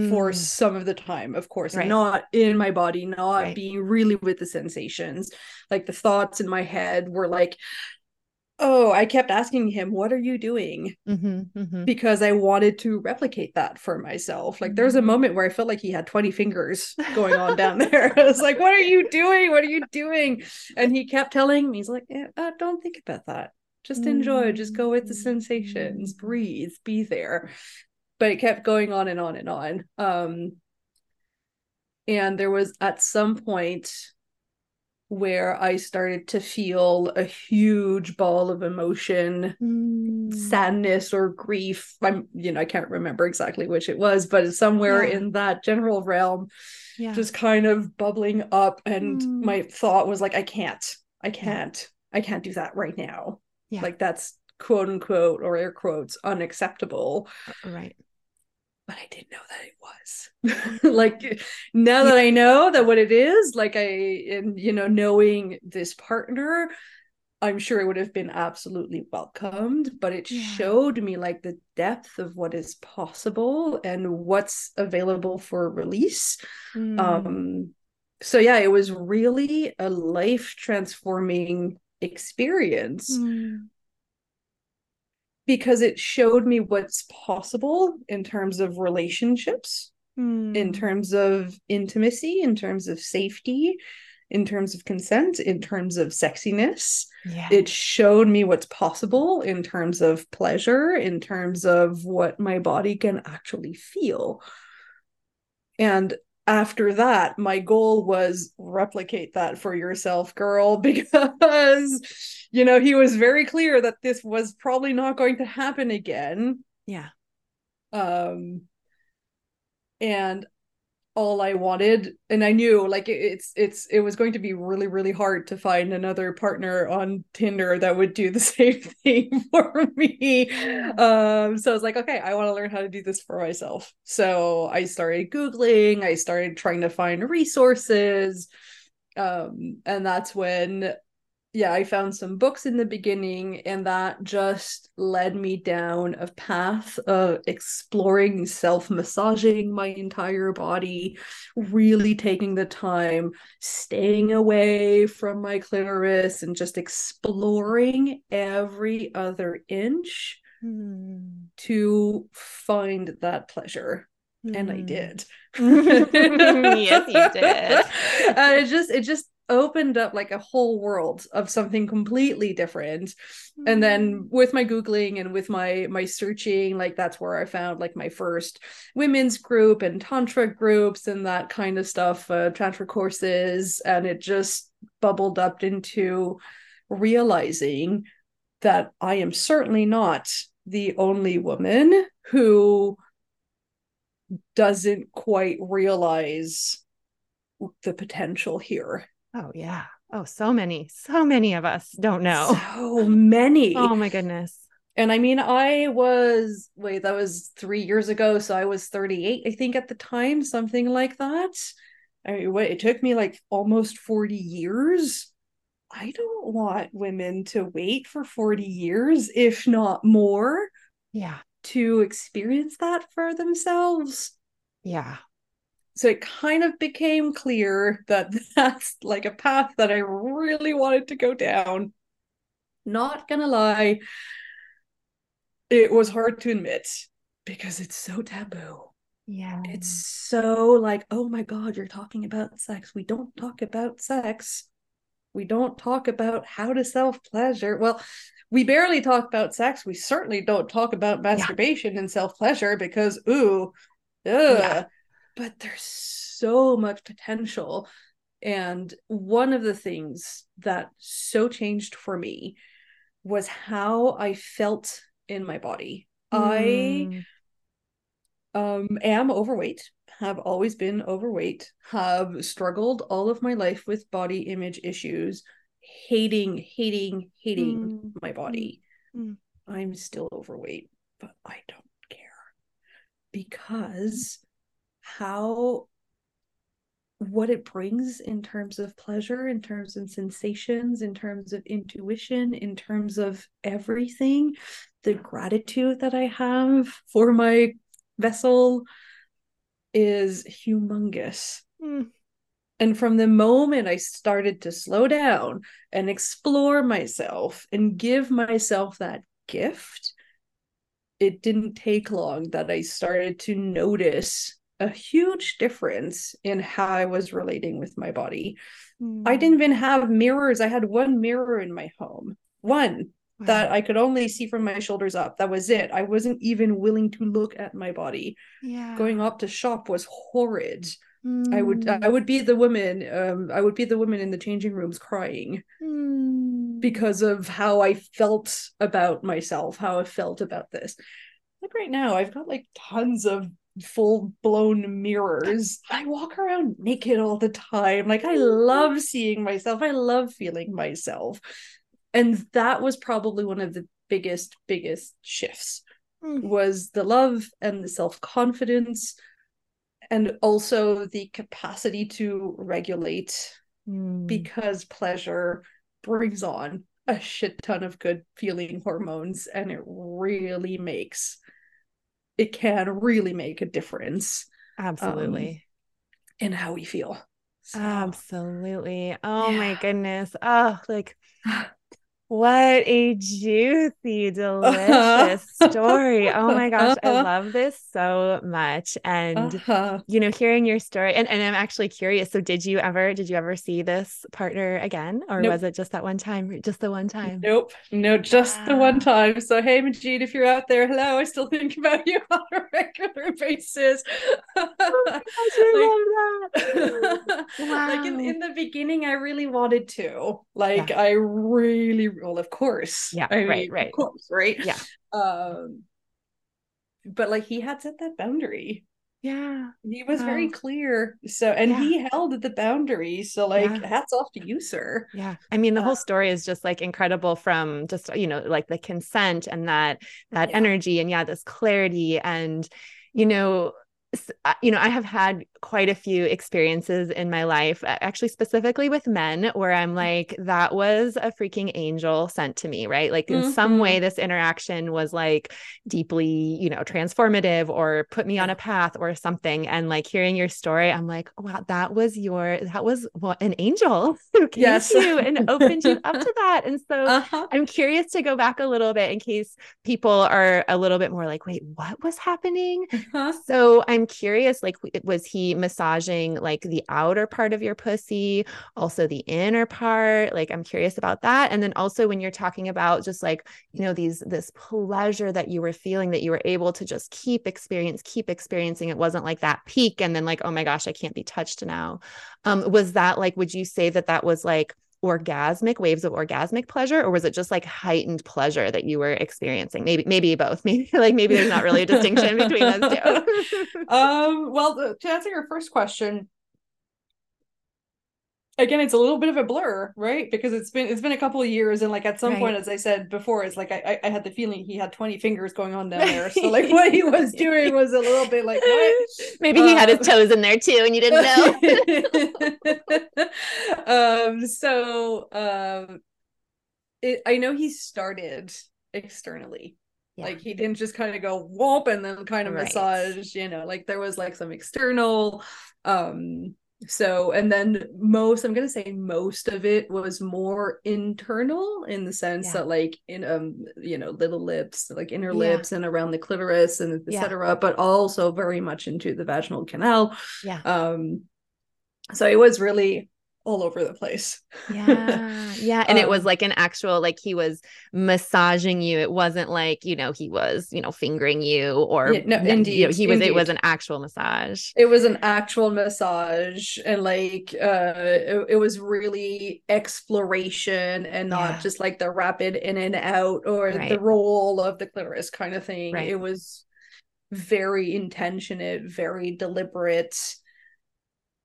for Mm, some of the time, of course, Right. not in my body, not Right. being really with the sensations. Like the thoughts in my head were like, oh, I kept asking him, What are you doing? mhm, mhm. Because I wanted to replicate that for myself. Like there was a Mhm. moment where I felt like he had 20 fingers going on down there. I was like, What are you doing? What are you doing? And he kept telling me, He's like, "Eh, uh, Don't think about that. Just enjoy, just go with the sensations, Mm. breathe, be there but it kept going on and on and on um and there was at some point where i started to feel a huge ball of emotion Mm, sadness or grief i'm you know i can't remember exactly which it was but somewhere Yeah. in that general realm yeah. just kind of bubbling up and Mm. my thought was like i can't i can't i can't do that right now Yeah. like that's quote unquote or air quotes unacceptable right. But I didn't know that it was. like now that I know that what it is, like I and you know, knowing this partner, I'm sure it would have been absolutely welcomed, but it Yeah. showed me like the depth of what is possible and what's available for release. Mm, Um so yeah, it was really a life transforming experience mm, because it showed me what's possible in terms of relationships in mm. terms of intimacy, in terms of safety, in terms of consent, in terms of sexiness. yeah. It showed me what's possible in terms of pleasure, in terms of what my body can actually feel. And after that, my goal was replicate that for yourself, girl, because, you know, he was very clear that this was probably not going to happen again yeah. um and all i wanted and i knew like it's it's it was going to be really really hard to find another partner on tinder that would do the same thing for me. Um so i was like okay i want to learn how to do this for myself. So i started googling i started trying to find resources um and that's when yeah, I found some books in the beginning, and that just led me down a path of exploring self massaging my entire body, really taking the time, staying away from my clitoris, and just exploring every other inch Mm, to find that pleasure. And I mm. did. Yes, you did. and it just it just opened up like a whole world of something completely different. And then with my googling and with my my searching like that's where i found like my first women's group and tantra groups and that kind of stuff uh, tantra courses. And it just bubbled up into realizing that i am certainly not the only woman who doesn't quite realize the potential here Oh yeah. Oh, so many, so many of us don't know. so many Oh my goodness. And I mean, I was, wait, that was three years ago. So I was 38, I think, at the time, something like that. I mean, what, it took me like almost 40 years. I don't want women to wait for 40 years, if not more, Yeah. to experience that for themselves. Yeah. So it kind of became clear that that's like a path that I really wanted to go down. Not gonna lie, it was hard to admit because it's so taboo. Yeah. It's so like, oh my God, you're talking about sex. We don't talk about sex. We don't talk about how to self pleasure. Well, we barely talk about sex. We certainly don't talk about masturbation and self pleasure because, ooh, ugh. Yeah. But there's so much potential. And one of the things that so changed for me was how I felt in my body. I Mm, um am overweight have always been overweight have struggled all of my life with body image issues hating hating hating Mm, my body mm. i'm still overweight but i don't care because how what it brings in terms of pleasure, in terms of sensations, in terms of intuition, in terms of everything, the gratitude that I have for my vessel is humongous. Mm. And from the moment I started to slow down and explore myself and give myself that gift, it didn't take long that I started to notice a huge difference in how I was relating with my body. Mm. I didn't even have mirrors. I had one mirror in my home, one wow. that I could only see from my shoulders up. That was it. I wasn't even willing to look at my body. Yeah. Going up to shop was horrid. Mm. I would I would be the woman um I would be the woman in the changing rooms crying mm. because of how I felt about myself, how I felt about this. Like right now, I've got like tons of full blown mirrors. I walk around naked all the time. Like I love seeing myself. I love feeling myself. And that was probably one of the biggest biggest shifts mm. was the love and the self-confidence and also the capacity to regulate mm. because pleasure brings on a shit ton of good feeling hormones and it really makes it can really make a difference absolutely. um, in how we feel. So, absolutely. Oh yeah. my goodness. Oh like What a juicy, uh-huh. delicious story. Oh my gosh, I uh-huh. love this so much. And uh-huh. you know, hearing your story and, and I'm actually curious. So did you ever did you ever see this partner again? Or nope. was it just that one time? Just the one time? Nope. No, just the one ah. time. So hey Majid, if you're out there, hello, I still think about you on a regular basis. oh gosh, I like, love that. wow. Like in, in the beginning, I really wanted to. Like yeah. I really well, of course. Yeah, I right, right. Of course, right? Yeah. Um, but like he had set that boundary. Yeah. He was very clear. So, and yeah. he held the boundary. So, like, yeah. hats off to you, sir. Yeah. I mean, the uh, whole story is just like incredible from just, you know, like the consent and that, that yeah. energy and yeah, this clarity. And, you know, you know, I have had quite a few experiences in my life, actually, specifically with men, where I'm like, that was a freaking angel sent to me, right? Like, in mm-hmm. some way, mm-hmm. this interaction was like deeply, you know, transformative or put me on a path or something. And like hearing your story, I'm like, wow, that was your, that was what an angel who came yes. to you and opened you up to that. And so uh-huh. I'm curious to go back a little bit in case people are a little bit more like, wait, what was happening? Uh-huh. So I'm curious, like, was he massaging like the outer part of your pussy, also the inner part. Like I'm curious about that. And then also when you're talking about just like, you know, these this pleasure that you were feeling that you were able to just keep experience, keep experiencing. It wasn't like that peak and then like, oh my gosh, I can't be touched now. Um, was that like, would you say that that was like orgasmic waves of orgasmic pleasure or was it just like heightened pleasure that you were experiencing? Maybe maybe both. Maybe like maybe there's not really a distinction between those two. Um well to answer your first question again it's a little bit of a blur right because it's been it's been a couple of years and like at some right. point as i said before it's like I, I had the feeling he had 20 fingers going on down there so like what he was doing was a little bit like what maybe he had his uh, toes in there too and you didn't know um so um it, i know he started externally yeah. Like he didn't just kind of go whoop and then kind of right. massage, you know, like there was like some external um so and then most i'm gonna say most of it was more internal in the sense yeah. that like in um you know little lips like inner yeah. lips and around the clitoris and etc yeah. but also very much into the vaginal canal yeah um so it was really all over the place. yeah. Yeah. And um, it was um, like an actual, like he was massaging you. It wasn't like, you know, he was, you know, fingering you or yeah, no, indeed. You know, he was, indeed. it was an actual massage. It was an actual massage. And like, uh, it, it was really exploration and not yeah. just like the rapid in and out or right. the roll of the clitoris kind of thing. Right. It was very intentionate, very deliberate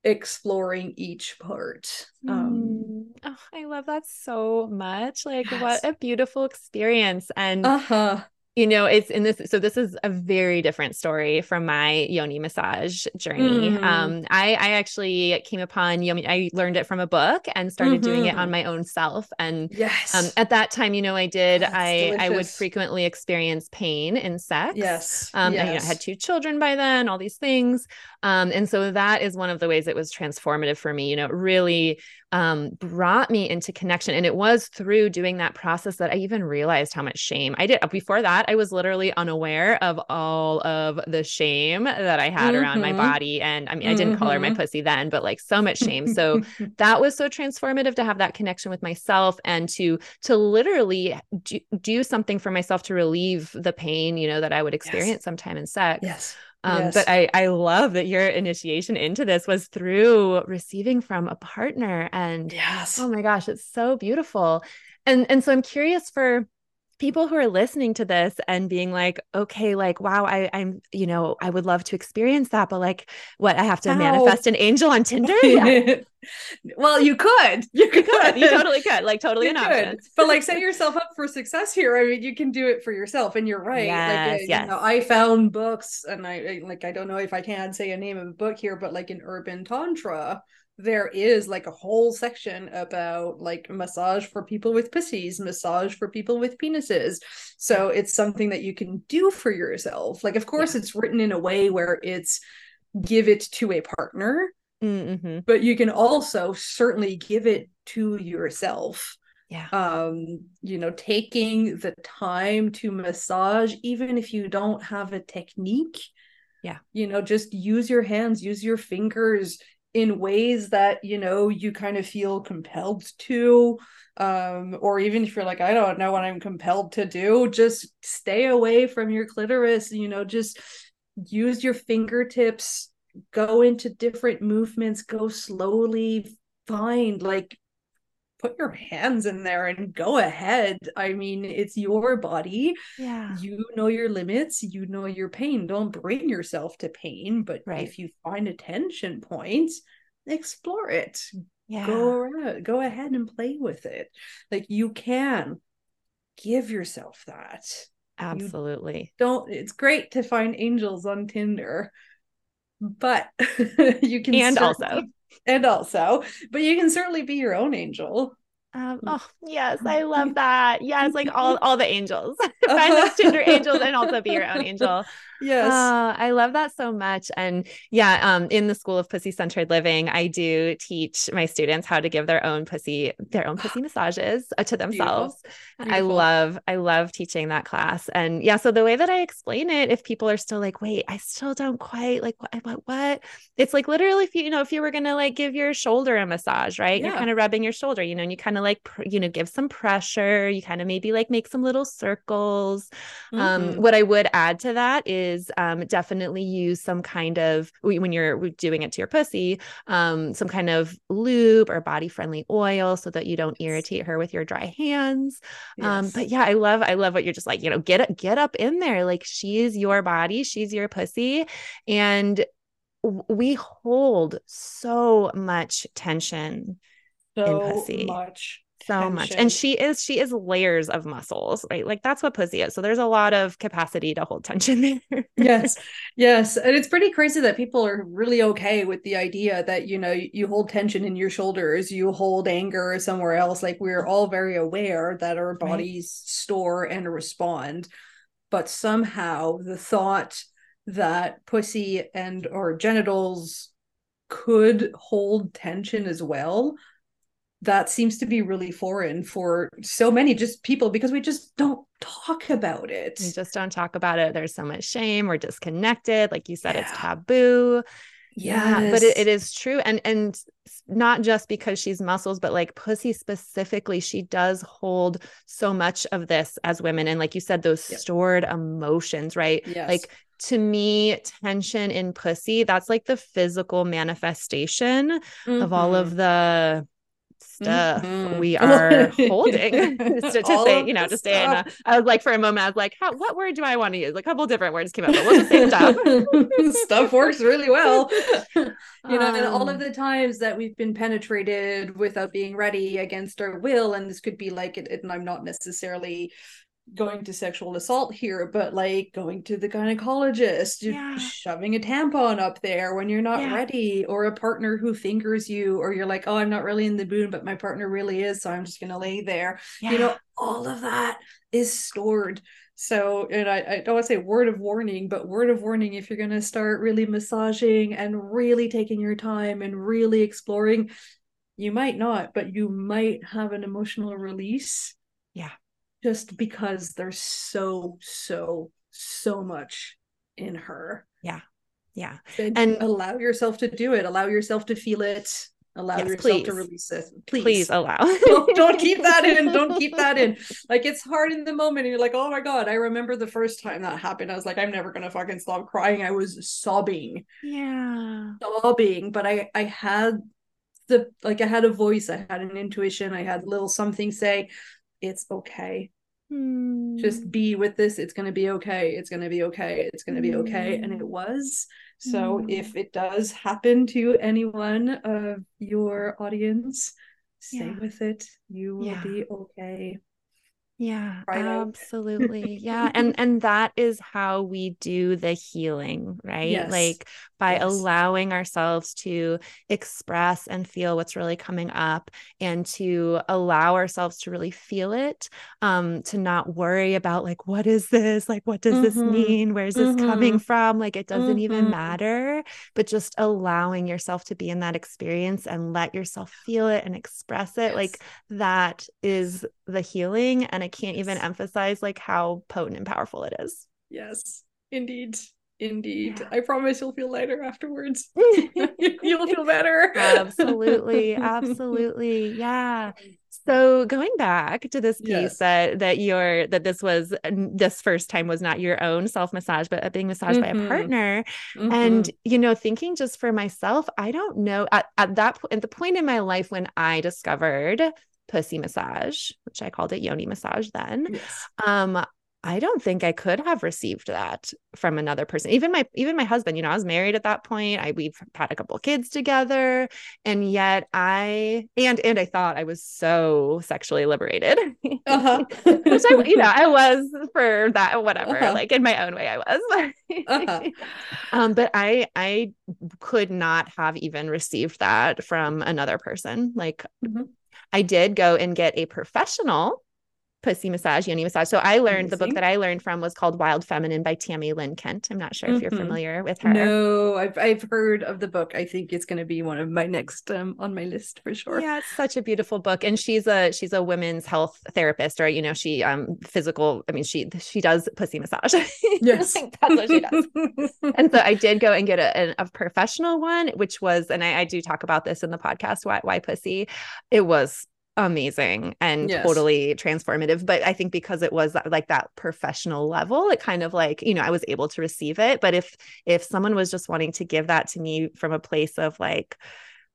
exploring each part. Um, mm. oh, I love that so much. Like, yes. what a beautiful experience. And uh-huh. You know it's in this so this is a very different story from my yoni massage journey mm. um i i actually came upon yoni i learned it from a book and started mm-hmm. doing it on mm-hmm. my own self and yes um, at that time you know i did i delicious. i would frequently experience pain in sex yes um yes. And, you know, I had two children by then all these things um and so that is one of the ways it was transformative for me you know really um, brought me into connection. And it was through doing that process that I even realized how much shame I did. Before that, I was literally unaware of all of the shame that I had mm-hmm. around my mm-hmm. body. And I mean, I didn't mm-hmm. call her my mm-hmm. pussy then, but like so much shame. So that was so transformative to have that connection with myself and to to literally do, do something for myself to relieve the pain, you know, that I would experience yes. sometime in sex. Yes. Um, yes. But I, I love that your initiation into this was through receiving from a partner. And yes. oh my gosh, it's so beautiful. And and so I'm curious for people who are listening to this and being like, okay, like, wow, I, I'm, you know, I would love to experience that, but like, what I have to Ow. manifest an angel on Tinder? Yeah. well, you could, you could, you, could. you totally could, like, totally you an could. option. But like, set yourself up for success here. I mean, you can do it for yourself, and you're right. Yes, like, yes. You know, I found books, and I like, I don't know if I can say a name of a book here, but like an Urban Tantra there is like a whole section about like massage for people with pussies, massage for people with penises. So it's something that you can do for yourself. Like, of course, yeah. it's written in a way where it's give it to a partner, mm-hmm. but you can also certainly give it to yourself. Yeah. Um, you know, taking the time to massage, even if you don't have a technique. Yeah. You know, just use your hands, use your fingers, in ways that you know you kind of feel compelled to um or even if you're like i don't know what i'm compelled to do just stay away from your clitoris you know just use your fingertips go into different movements go slowly find like put your hands in there and go ahead. I mean, it's your body. Yeah. You know your limits, you know your pain. Don't bring yourself to pain, but right. if you find a tension point, explore it. Yeah. Go around, go ahead and play with it. Like you can give yourself that. Absolutely. You don't it's great to find angels on Tinder, but you can and also and also, but you can certainly be your own angel. Um, oh yes, I love that. Yes, like all all the angels. Find those Tinder angels and also be your own angel. Yes. Uh, I love that so much. And yeah, um, in the School of Pussy Centered Living, I do teach my students how to give their own pussy, their own pussy massages uh, to themselves. Beautiful. Beautiful. I love, I love teaching that class. And yeah, so the way that I explain it, if people are still like, wait, I still don't quite like what, what, what? It's like literally, if you, you know, if you were gonna like give your shoulder a massage, right? Yeah. You're kind of rubbing your shoulder, you know, and you kind of like, pr- you know, give some pressure. You kind of maybe like make some little circles. Mm-hmm. Um, what I would add to that is is um, definitely use some kind of when you're doing it to your pussy, um, some kind of lube or body friendly oil so that you don't irritate her with your dry hands. Um, yes. Um, but yeah, I love I love what you're just like you know get get up in there like she's your body, she's your pussy, and we hold so much tension so in pussy. much so tension. much. And she is she is layers of muscles right? Like that's what pussy is. So there's a lot of capacity to hold tension there. Yes yes. And it's pretty crazy that people are really okay with the idea that you know you hold tension in your shoulders you hold anger somewhere else. Like we're all very aware that our bodies right. store and respond. But somehow the thought that pussy and or genitals could hold tension as well that seems to be really foreign for so many just people because we just don't talk about it. We just don't talk about it. There's so much shame. We're disconnected. Like you said, yeah. it's taboo. Yes. Yeah, but it, it is true. And and not just because she's muscles, but like pussy specifically, she does hold so much of this as women. And like you said, those yep. stored emotions, right? Yes. Like to me, tension in pussy, that's like the physical manifestation mm-hmm. of all of mm-hmm. the stuff mm-hmm. we are holding to, to say, you know, to stay in a, I was like, for a moment, I was like, how, what word do I want to use? A couple different words came up, but we'll just say stuff. stuff works really well. you know, um, and all of um, the times that we've been penetrated without being ready against our will, and this could be like, it, and I'm not necessarily going to sexual assault here, but like going to the gynecologist, Yeah. shoving a tampon up there when you're not Yeah. ready, or a partner who fingers you, or you're like, oh, I'm not really in the mood, but my partner really is, so I'm just gonna lay there. Yeah. You know, all of that is stored. So, and I, I don't want to say word of warning, but word of warning if you're gonna start really massaging and really taking your time and really exploring, you might not, but you might have an emotional release Yeah. Just because there's so so so much in her. Yeah. and, And- allow yourself to do it. Allow yourself to feel it. Allow Yes, yourself to release it. Please, Please. allow. don't, don't keep that in. Don't keep that in. Like it's hard in the moment and you're like oh my god. I remember the first time that happened. I was like i'm never gonna fucking stop crying. I was sobbing. Yeah. sobbing. But i i had the like i had a voice. I had an intuition. I had a little something say it's okay just Hmm. be with this it's going to be okay it's going to be okay it's going to be okay and it Mm. was so Mm. if it does happen to anyone of your audience stay Yeah. with it you will Yeah. be okay Yeah, out. absolutely. Yeah. And and that is how we do the healing, right? Yes. Like by Yes. allowing ourselves to express and feel what's really coming up and to allow ourselves to really feel it, um, to not worry about like, what is this? Like, what does this Mhm. mean? Where's this coming Mhm. from? Like, it doesn't even Mhm. matter, but just allowing yourself to be in that experience and let yourself feel it and express it. Like, that is the healing and i can't even emphasize like how potent and powerful it is. Yes. Indeed. Indeed. Yeah. i promise you'll feel lighter afterwards. You'll feel better. Absolutely. Absolutely. Yeah. So going back to this piece Yes. that that your that this was this first time was not your own self massage but being massaged by a Mhm. partner. Mhm. and you know thinking just for myself i don't know at, at that po- at the point in my life when i discovered pussy massage which i called it yoni massage then. Yes. Um i don't think i could have received that from another person. Even my even my husband you know i was married at that point. I we've had a couple kids together. And yet i and and i thought i was so sexually liberated. Uh-huh. Which i you know i was for that whatever Uh-huh. like in my own way i was. Uh-huh. um but i i could not have even received that from another person. Like Mhm. I did go and get a professional pussy massage yoni massage so i learned the book that i learned from was called wild feminine by Tami Lynn Kent i'm not sure if you're Mhm. familiar with her No, I've I've heard of the book. I think it's going to be one of my next um on my list for sure. Yeah, it's such a beautiful book, and she's a she's a women's health therapist, or you know, she um physical. I mean, she she does pussy massage. Yes, Like, that's what she does. and so I did go and get a, an- a professional one, which was, and I, I do talk about this in the podcast, why, why pussy. It was amazing and Yes. totally transformative. But I think because it was that, like that professional level, it kind of like, you know, I was able to receive it. But if, if someone was just wanting to give that to me from a place of like,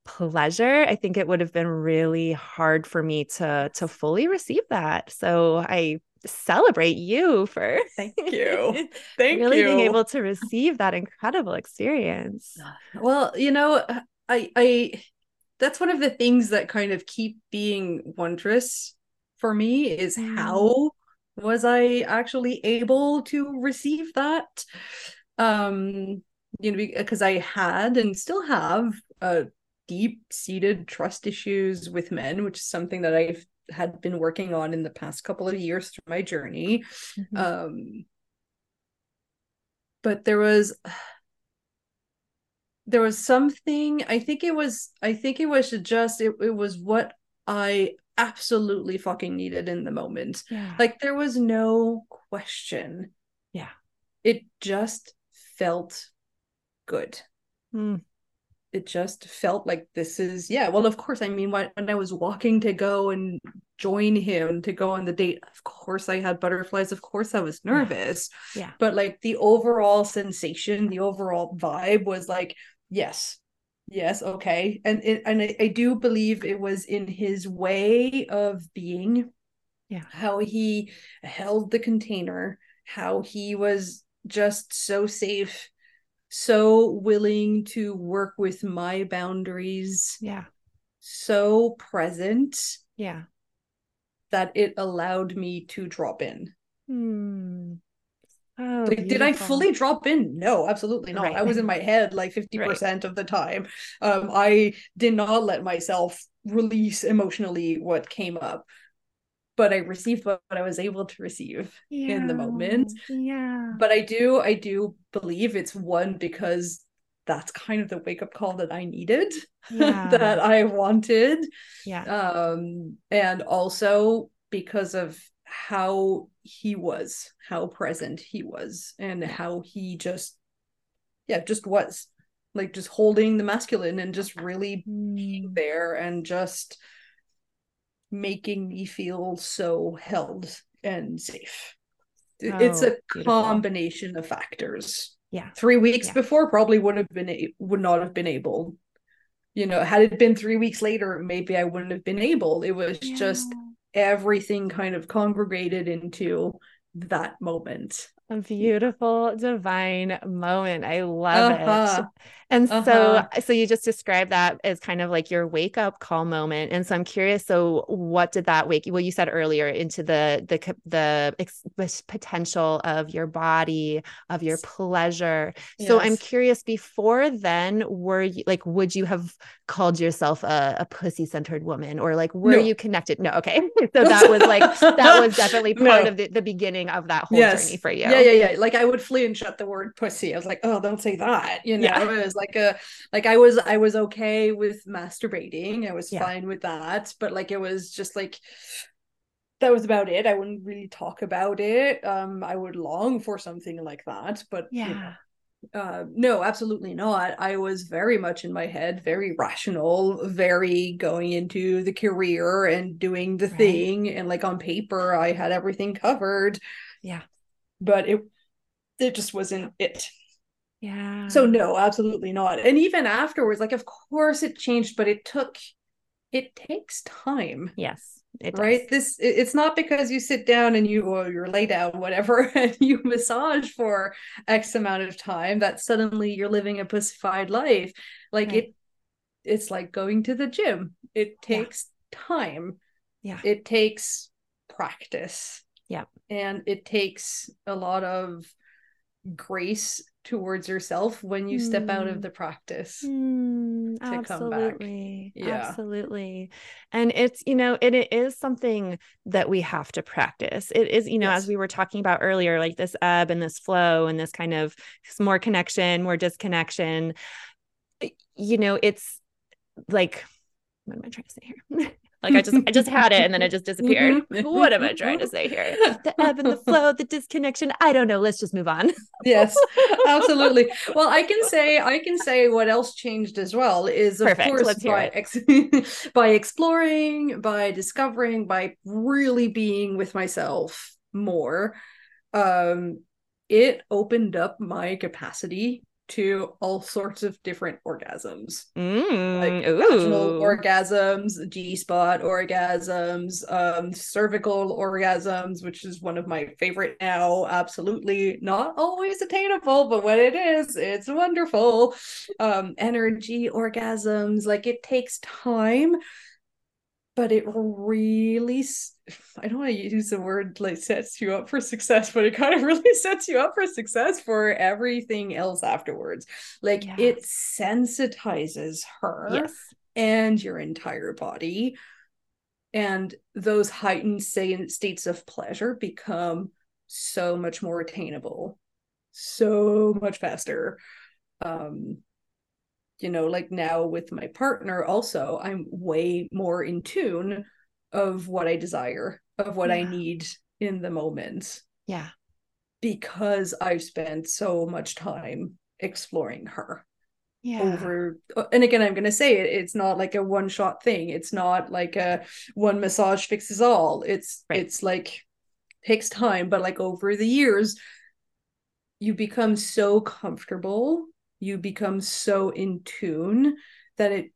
pleasure i think it would have been really hard for me to to fully receive that so i celebrate you for Thank you. Thank really you. being able to receive that incredible experience. Well, you know, I I that's one of the things that kind of keep being wondrous for me is Mm. how was I actually able to receive that? Um, you know, because I had and still have uh deep-seated trust issues with men, which is something that I've had been working on in the past couple of years through my journey. Mhm. Um, but there was there was something i think it was i think it was just it, it was what i absolutely fucking needed in the moment yeah. like there was no question Yeah. it just felt good Mm. It just felt like this is yeah well of course i mean when, when i was walking to go and join him to go on the date of course i had butterflies of course i was nervous Yeah. but like the overall sensation the overall vibe was like yes yes okay and it and I, I do believe it was in his way of being Yeah. how he held the container how he was just so safe so willing to work with my boundaries Yeah. so present Yeah. that it allowed me to drop in Hmm. Oh, like, did I fully drop in? No, absolutely not. Right. I was in my head like 50% right. of the time. Um, I did not let myself release emotionally what came up, but I received what I was able to receive yeah. in the moment. Yeah. But I do, I do believe it's one because that's kind of the wake up call that I needed, yeah. that I wanted. Yeah. Um, and also because of how he was, how present he was, and how he just, yeah, just was like just holding the masculine and just really mm. being there and just making me feel so held and safe. Oh, it's a beautiful. combination of factors. Yeah. Three weeks yeah. before probably would have been a- would not have been able. You know, had it been three weeks later, maybe I wouldn't have been able. It was yeah. just everything kind of congregated into that moment. A beautiful divine moment. I love uh-huh. it. And uh-huh. so so you just described that as kind of like your wake up call moment. And so I'm curious so what did that wake you well you said earlier into the the the ex- potential of your body, of your pleasure. Yes. So I'm curious before then were you like would you have called yourself a, a pussy centered woman or like were no. you connected? No, okay. so that was like that was definitely part no. of the, the beginning of that whole yes. journey for you. Yeah, yeah, yeah. Like I would flinch at the word pussy. I was like, "Oh, don't say that." You know, yeah. it was like a like I was I was okay with masturbating. I was yeah. fine with that, but like it was just like that was about it. I wouldn't really talk about it. Um I would long for something like that, but yeah. You know, uh no absolutely not i was very much in my head very rational very going into the career and doing the right. thing and like on paper i had everything covered yeah but it it just wasn't it yeah. So no, absolutely not. And even afterwards, like of course it changed, but it took it takes time. Yes. It right. This it's not because you sit down and you or you're laid out, whatever, and you massage for X amount of time that suddenly you're living a pussified life. Like right. it it's like going to the gym. It takes yeah. time. Yeah. It takes practice. Yeah. And it takes a lot of grace towards yourself when you mm. step out of hmm. the practice mm, to absolutely come back. Yeah. Absolutely. And it's, you know, it, it is something that we have to practice. It is, you know, yes. as we were talking about earlier, like this ebb and this flow and this kind of more connection, more disconnection. You know, it's like, what am I trying to say here? Like I just I just had it and then it just disappeared. Mm-hmm. what am I trying to say here? The ebb and the flow, the disconnection. I don't know. Let's just move on. yes, absolutely. Well, I can say I can say what else changed as well is of Perfect. course Let's by ex- by exploring, by discovering, by really being with myself more. Um, it opened up my capacity to all sorts of different orgasms, mm, like vaginal orgasms, G spot orgasms, um, cervical orgasms, which is one of my favorite now. Absolutely not always attainable, but when it is, it's wonderful. Um, energy orgasms, like it takes time but it really i don't want to use the word like sets you up for success but it kind of really sets you up for success for everything else afterwards like yes. it sensitizes her yes. and your entire body and those heightened states of pleasure become so much more attainable so much faster um you know like now with my partner also i'm way more in tune of what i desire of what yeah. i need in the moment yeah because i've spent so much time exploring her yeah. over uh, and again i'm going to say it it's not like a one shot thing it's not like a one massage fixes all it's right. it's like takes time but like over the years you become so comfortable you become so in tune that it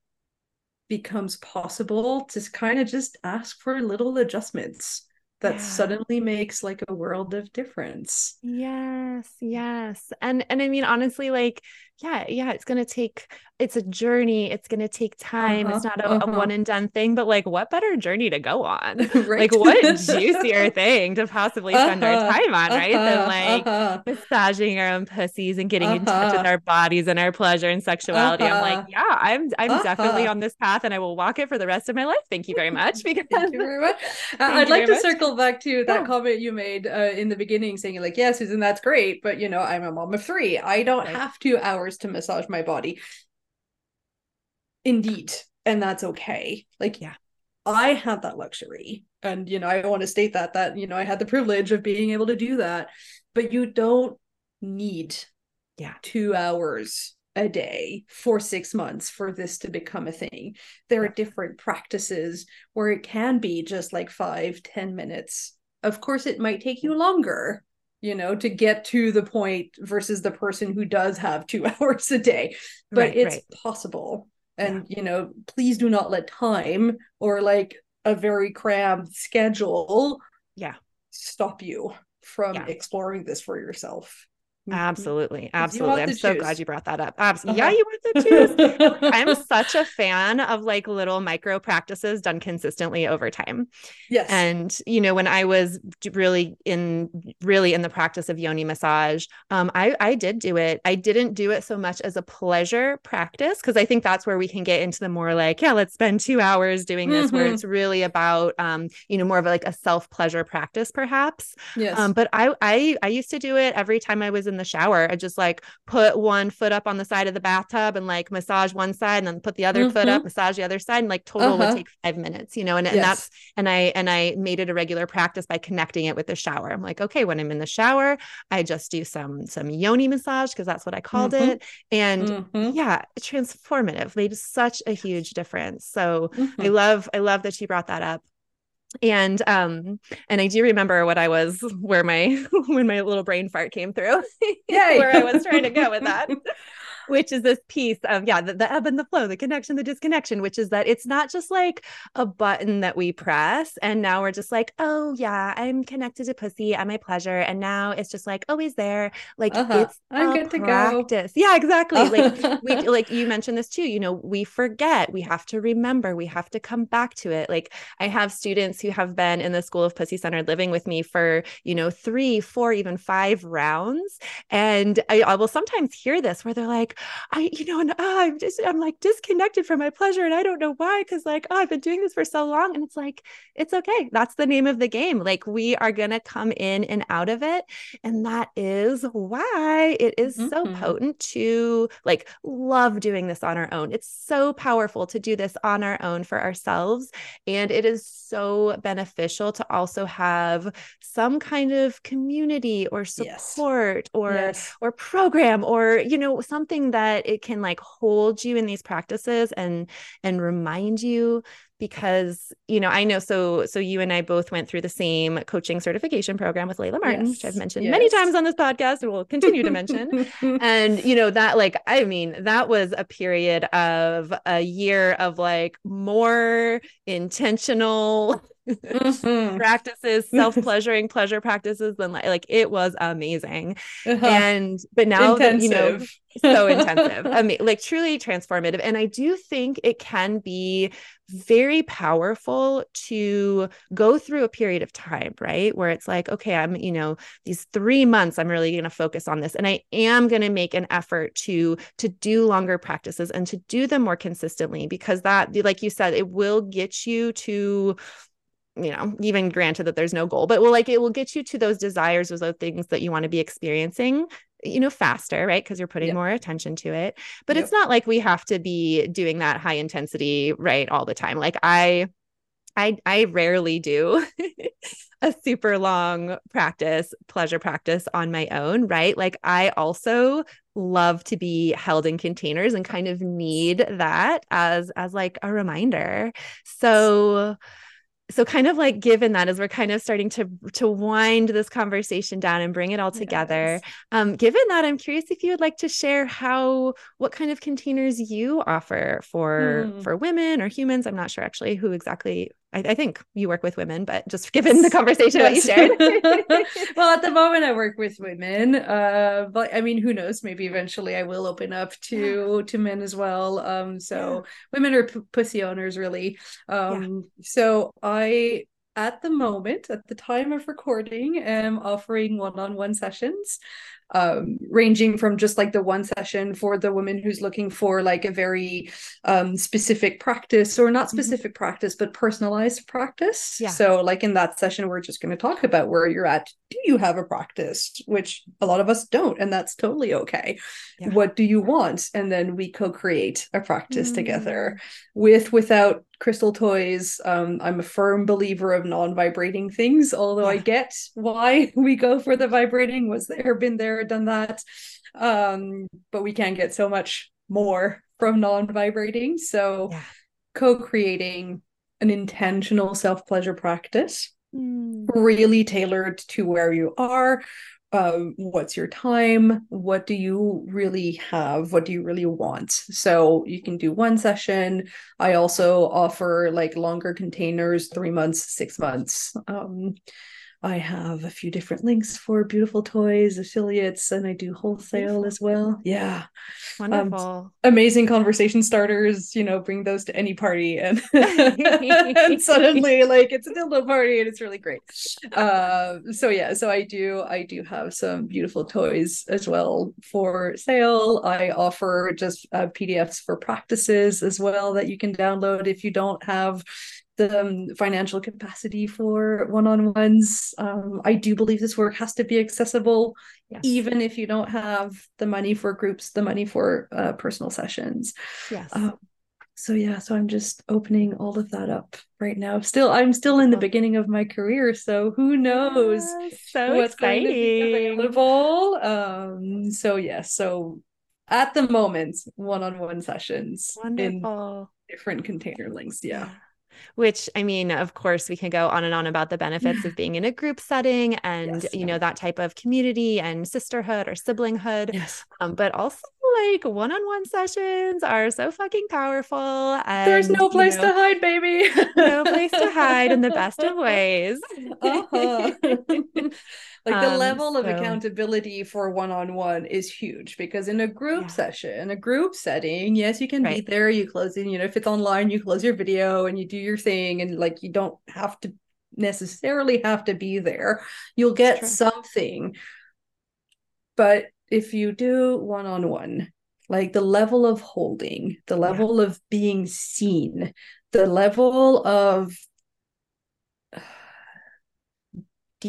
becomes possible to kind of just ask for little adjustments that yeah. suddenly makes like a world of difference. Yes, yes. And and I mean honestly like yeah, yeah, it's going to take, it's a journey. It's going to take time. Uh-huh, it's not a, uh-huh. a one and done thing, but like, what better journey to go on? Right. Like, what juicier thing to possibly spend our Uh-huh, time on, right? Than uh-huh, like uh-huh. massaging our own pussies and getting in touch with Uh-huh. our bodies and our pleasure and sexuality. I'm like, yeah, I'm, I'm definitely on this path and I will walk it for the rest of my life. Thank you very much. Because Thank you very much. Uh, I'd like to much. circle back to that Yeah. comment you made uh, in the beginning, saying like, "Yeah, Suzan, that's great, but you know, I'm a mom of three. I don't Right. have two hours to massage my body." Indeed, and that's okay. Like, Yeah. I had that luxury, and you know, I want to state that that you know, I had the privilege of being able to do that. But you don't need, Yeah. two hours a day for six months for this to become a thing there are different practices where it can be just like five ten minutes of course it might take you longer you know to get to the point versus the person who does have two hours a day but Right, it's right. possible and you know please do not let time or like a very crammed schedule Yeah. stop you from Yeah. exploring this for yourself Absolutely. Absolutely. I'm so choose. glad you brought that up. Absolutely. Yeah, Uh-huh. you want to choose. I'm such a fan of like little micro practices done consistently over time. yes And you know, when I was really in really in the practice of yoni massage, um, I I did do it. I didn't do it so much as a pleasure practice because I think that's where we can get into the more like, yeah, let's spend two hours doing this, where Mhm. it's really about um, you know, more of like a self pleasure practice, perhaps. yes Um, but I I I used to do it every time I was in the shower. I just like put one foot up on the side of the bathtub and like massage one side and then put the other foot up, massage the other side, and like total Uh-huh. would take five minutes, you know, and, and that's and I and I made it a regular practice by connecting it with the shower. I'm like, okay, when I'm in the shower, I just do some some yoni massage because that's what I called Mhm. it. And Mhm, yeah, transformative, made such a huge difference. So I mhm. love I love that you brought that up. And um and I do remember what I was where my when my little brain fart came through Yay. where I was trying to go with that which is this piece of yeah the, the ebb and the flow the connection the disconnection which is that it's not just like a button that we press and now we're just like oh yeah i'm connected to pussy at my pleasure and now it's just like always there like Uh-huh. it's I'm good to go. practice yeah exactly like we like you mentioned this too you know we forget we have to remember we have to come back to it like i have students who have been in the school of pussy centered living with me for you know three four even five rounds and I, I will sometimes hear this where they're like i you know and oh, i'm just i'm like disconnected from my pleasure and i don't know why because like oh i've been doing this for so long and it's like it's okay that's the name of the game like we are going to come in and out of it and that is why it is so Mhm. potent to like love doing this on our own. It's so powerful to do this on our own for ourselves. And it is so beneficial to also have some kind of community or Yes. support or yes or program or you know something that it can like hold you in these practices and and remind you because you know i know so so you and i both went through the same coaching certification program with layla martin which i've Yes, mentioned many times on this podcast and will continue to mention. And you know that like i mean that was a period of a year of like more intentional Mhm. practices self-pleasuring pleasure practices than like, like it was amazing. Uh-huh. and but now that you know so intensive. I mean like truly transformative. And i do think it can be very powerful to go through a period of time right? Where it's like okay i'm you know these 3 months i'm really going to focus on this and i am going to make an effort to to do longer practices and to do them more consistently because that like you said it will get you to you know, even granted that there's no goal, but will like it will get you to those desires, those things that you want to be experiencing, you know, faster, right? Because you're putting Yep. more attention to it. But Yep. it's not like we have to be doing that high intensity, right, all the time. Like I I I rarely do a super long practice, pleasure practice on my own, right? Like I also love to be held in containers and kind of need that as as like a reminder. So so kind of like given that as we're kind of starting to to wind this conversation down and bring it all together Yes. um given that i'm curious if you would like to share how what kind of containers you offer for Hmm. for women or humans i'm not sure actually who exactly I, I, think you work with women, but just given the conversation yes. that you shared. well, at the moment I work with women. Uh, but I mean, who knows? Maybe eventually I will open up to to men as well. Um, so yeah. women are p- pussy owners, really. Um, yeah. so I at the moment, at the time of recording, am offering one-on-one sessions um, ranging from just like the one session for the woman who's looking for like a very um, specific practice or not mm-hmm. specific mm-hmm. practice but personalized practice yeah. so like in that session we're just going to talk about where you're at do you have a practice which a lot of us don't and that's totally okay yeah. what do you want and then we co-create a practice mm-hmm. together with without crystal toys um, i'm a firm believer of non-vibrating things although yeah. i get why we go for the vibrating was there been there done that. Um, but we can get so much more from non-vibrating. So yeah. co-creating an intentional self-pleasure practice mm. really tailored to where you are um, what's your time what do you really have what do you really want? So you can do one session. I also offer like longer containers three months six months. Um, I have a few different links for beautiful toys affiliates, and I do wholesale as well. Yeah, um, wonderful, um, amazing conversation starters. You know, bring those to any party, and, and suddenly, like, it's a dildo party, and it's really great. Uh, so yeah, so I do, I do have some beautiful toys as well for sale. I offer just uh, PDFs for practices as well that you can download if you don't have the um, financial capacity for one-on-ones um, i do believe this work has to be accessible yes. even if you don't have the money for groups the money for uh, personal sessions yes um, so yeah so i'm just opening all of that up right now still i'm still in the beginning of my career so who knows so what's exciting. going to be available um so yeah so at the moment one-on-one sessions Wonderful. in different container links yeah. Which I mean, of course, we can go on and on about the benefits of being in a group setting and, yes, you know, that type of community and sisterhood or siblinghood. Yes. Um, but also like one-on-one sessions are so fucking powerful. And, There's no place you know, to hide, baby. no place to hide in the best of ways. Uh-huh. like the um, level so... of accountability for one-on-one is huge because in a group yeah. session a group setting yes you can right. be there you close in you know if it's online you close your video and you do your thing and like you don't have to necessarily have to be there you'll get something but if you do one-on-one like the level of holding the level yeah. of being seen the level of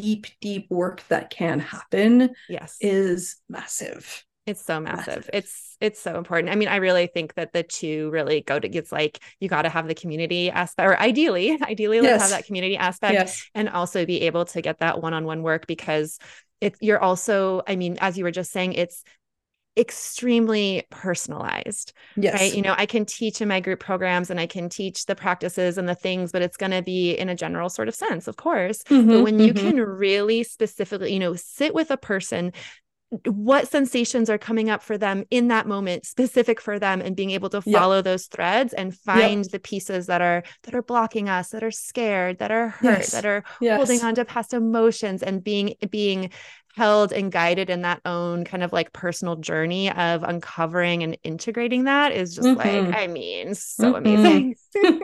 deep, deep work that can happen yes is massive. It's so massive. massive. It's it's so important. I mean, I really think that the two really go to it's like you got to have the community aspect or ideally, ideally let's yes. have that community aspect yes. and also be able to get that one-on-one work because it you're also, I mean, as you were just saying, it's extremely personalized. Yes. Right. You know, I can teach in my group programs and I can teach the practices and the things, but it's going to be in a general sort of sense, of course. Mm-hmm, but when you mm-hmm. can really specifically, you know, sit with a person, what sensations are coming up for them in that moment specific for them and being able to follow yep. those threads and find yep. the pieces that are that are blocking us that are scared that are hurt yes. that are yes. holding on to past emotions and being being held and guided in that own kind of like personal journey of uncovering and integrating that is just mm-hmm. like i mean so mm-hmm. amazing.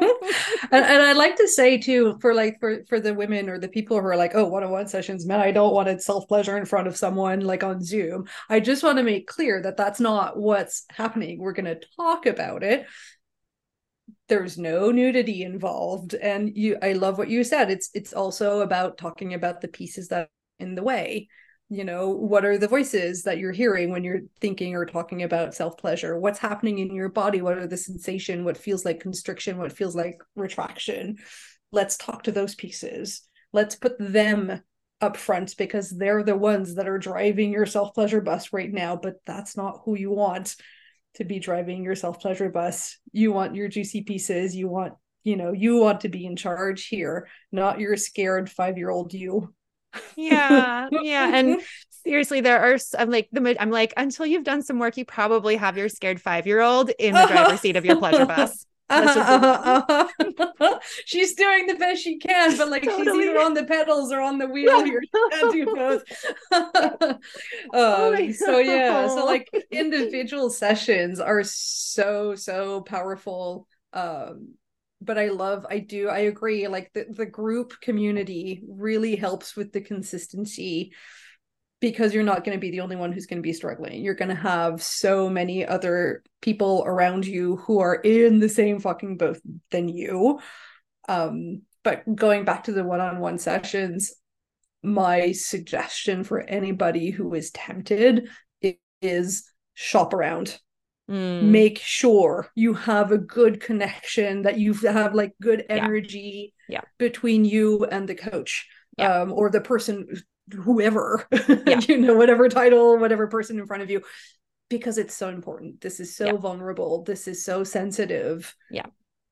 And, and i like to say too for like for for the women or the people who are like oh one-on-one sessions man i don't want to self-pleasure in front of someone like on zoom. I just want to make clear that that's not what's happening. We're going to talk about it. There's no nudity involved and you i love what you said. It's it's also about talking about the pieces that in the way you know what are the voices that you're hearing when you're thinking or talking about self pleasure what's happening in your body? What are the sensation? What feels like constriction? What feels like retraction? Let's talk to those pieces. Let's put them up front because they're the ones that are driving your self pleasure bus right now but that's not who you want to be driving your self pleasure bus. You want your juicy pieces. You want you know you want to be in charge here not your scared 5 year old you yeah yeah and seriously there are i'm like the i'm like until you've done some work you probably have your scared five year old in the driver's seat of your pleasure bus she's doing the best she can, but like Totally. she's either on the pedals or on the wheel. Yeah. You're can't do both. Oh um, so yeah, so like individual sessions are so so powerful. Um, but I love, I do, I agree. Like the the group community really helps with the consistency because you're not going to be the only one who's going to be struggling. You're going to have so many other people around you who are in the same fucking boat than you. Um, but going back to the one-on-one sessions, my suggestion for anybody who is tempted is shop around Mm, make sure you have a good connection that you have like good energy Yeah. between you and the coach Yeah. um or the person whoever Yeah. you know whatever title whatever person in front of you because it's so important this is so Yeah. vulnerable this is so sensitive Yeah.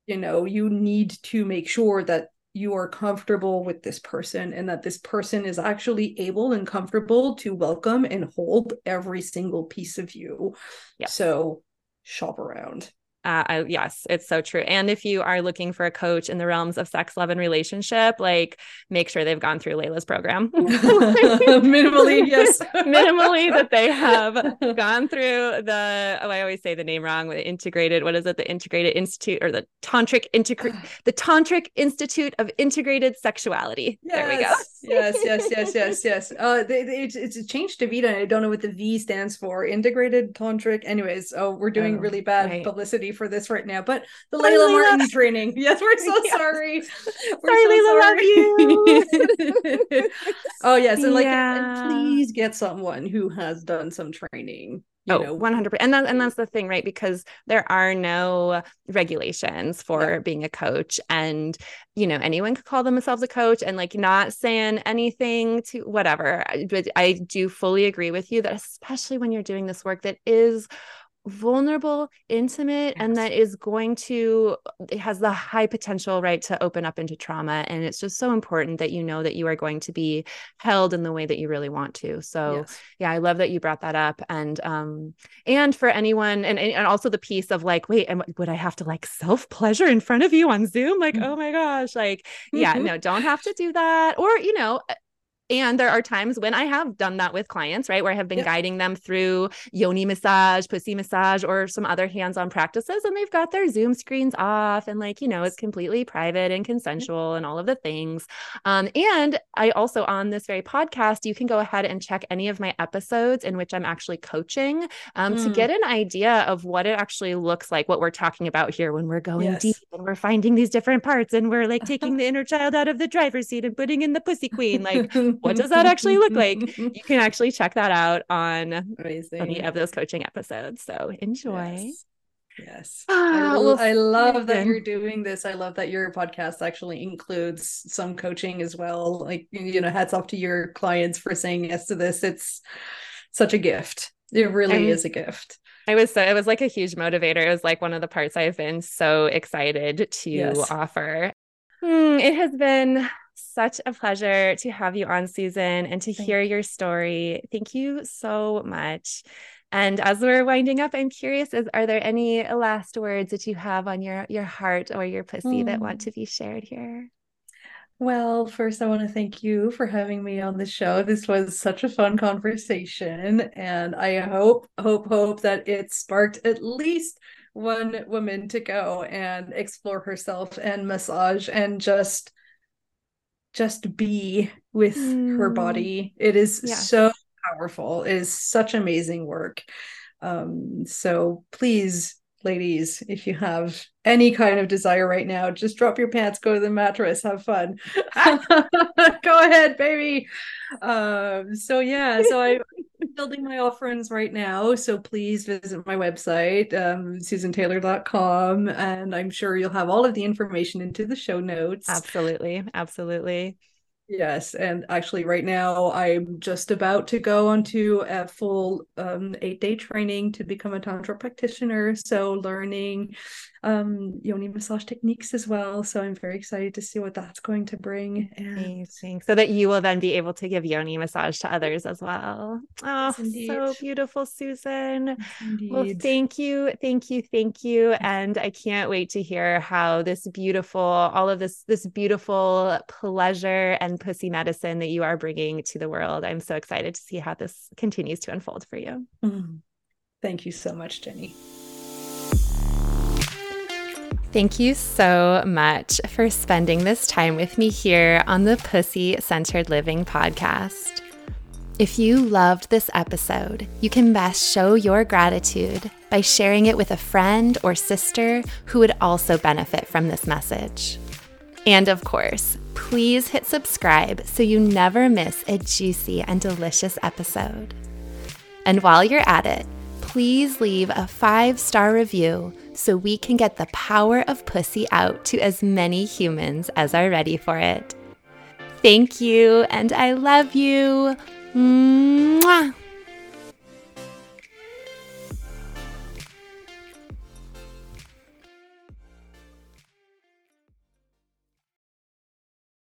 you know you need to make sure that you are comfortable with this person and that this person is actually able and comfortable to welcome and hold every single piece of you Yes. so shop around Uh, I, yes, it's so true. And if you are looking for a coach in the realms of sex, love, and relationship, like make sure they've gone through Layla's program. minimally yes Minimally, that they have gone through the, oh, I always say the name wrong, the integrated, what is it? The Integrated Institute or the Tantric Integrate, the Tantric Institute of Integrated Sexuality. There we go. yes yes yes yes yes uh they, they- it's, it's a change to vita and i don't know what the v stands for integrated tantric anyways oh we're doing Oh, really bad right. publicity for this right now but the Sorry, layla Layla. martin training yes we're so Yes. sorry Sorry, Layla, love you oh yes and like and please get someone who has done some training you oh, know 100%. And that, and that's the thing, right? Because there are no regulations for being a coach and, you know, anyone could call themselves a coach and like not saying anything to whatever. But I do fully agree with you that especially when you're doing this work that is vulnerable, intimate, and that is going to, it has the high potential, right, to open up into trauma. And it's just so important that you know that you are going to be held in the way that you really want to. So, yes. yeah i love that you brought that up and um and for anyone and and also the piece of like wait and would i have to like self pleasure in front of you on zoom like Mhm. oh my gosh like yeah no don't have to do that or you know and there are times when I have done that with clients, right? Where I have been Yep. guiding them through yoni massage, pussy massage, or some other hands on practices, and they've got their Zoom screens off and, like, you know, it's completely private and consensual and all of the things. Um, and I also, on this very podcast, you can go ahead and check any of my episodes in which I'm actually coaching um, to Mm. get an idea of what it actually looks like, what we're talking about here when we're going Yes. deep and we're finding these different parts and we're like taking the inner child out of the driver's seat and putting in the pussy queen. Like, what does that actually look like? you can actually check that out on Amazing. any of those coaching episodes. So enjoy. Yes. Yes. Ah, I, well, I love that you're doing this. I love that your podcast actually includes some coaching as well. Like, you know, hats off to your clients for saying yes to this. It's such a gift. It really I'm- is a gift. I was so it was like a huge motivator. It was like one of the parts I've been so excited to Yes. offer. Hmm, it has been such a pleasure to have you on, Suzan, and to Thank hear your story. Thank you so much. And as we're winding up, I'm curious: is are there any last words that you have on your your heart or your pussy that want Hmm. to be shared here? Well, first, I want to thank you for having me on the show. This was such a fun conversation, and I hope, hope, hope that it sparked at least one woman to go and explore herself and massage and just just be with her Mm. body. It is Yes. so powerful. It is such amazing work. Um, so please, ladies, if you have any kind of desire right now, just drop your pants, go to the mattress, have fun. go ahead, baby. Um, so yeah, so I'm building my offerings right now. So please visit my website, um, suzantaylor.com, and I'm sure you'll have all of the information into the show notes. Absolutely, absolutely. Yes, and actually, right now I'm just about to go onto a full um, eight day training to become a tantra practitioner. So learning um, yoni massage techniques as well. So I'm very excited to see what that's going to bring. And... Amazing. So that you will then be able to give yoni massage to others as well. Oh, yes, so beautiful, Suzan. Yes, well, thank you, thank you, thank you. And I can't wait to hear how this beautiful, all of this, this beautiful pleasure and pussy medicine that you are bringing to the world. I'm so excited to see how this continues to unfold for you. Mm-hmm. Thank you so much, Jenny. Thank you so much for spending this time with me here on the Pussy Centered Living podcast. If you loved this episode, you can best show your gratitude by sharing it with a friend or sister who would also benefit from this message. And of course, please hit subscribe so you never miss a juicy and delicious episode. And while you're at it, please leave a five star review so we can get the power of pussy out to as many humans as are ready for it. Thank you, and I love you. Mwah!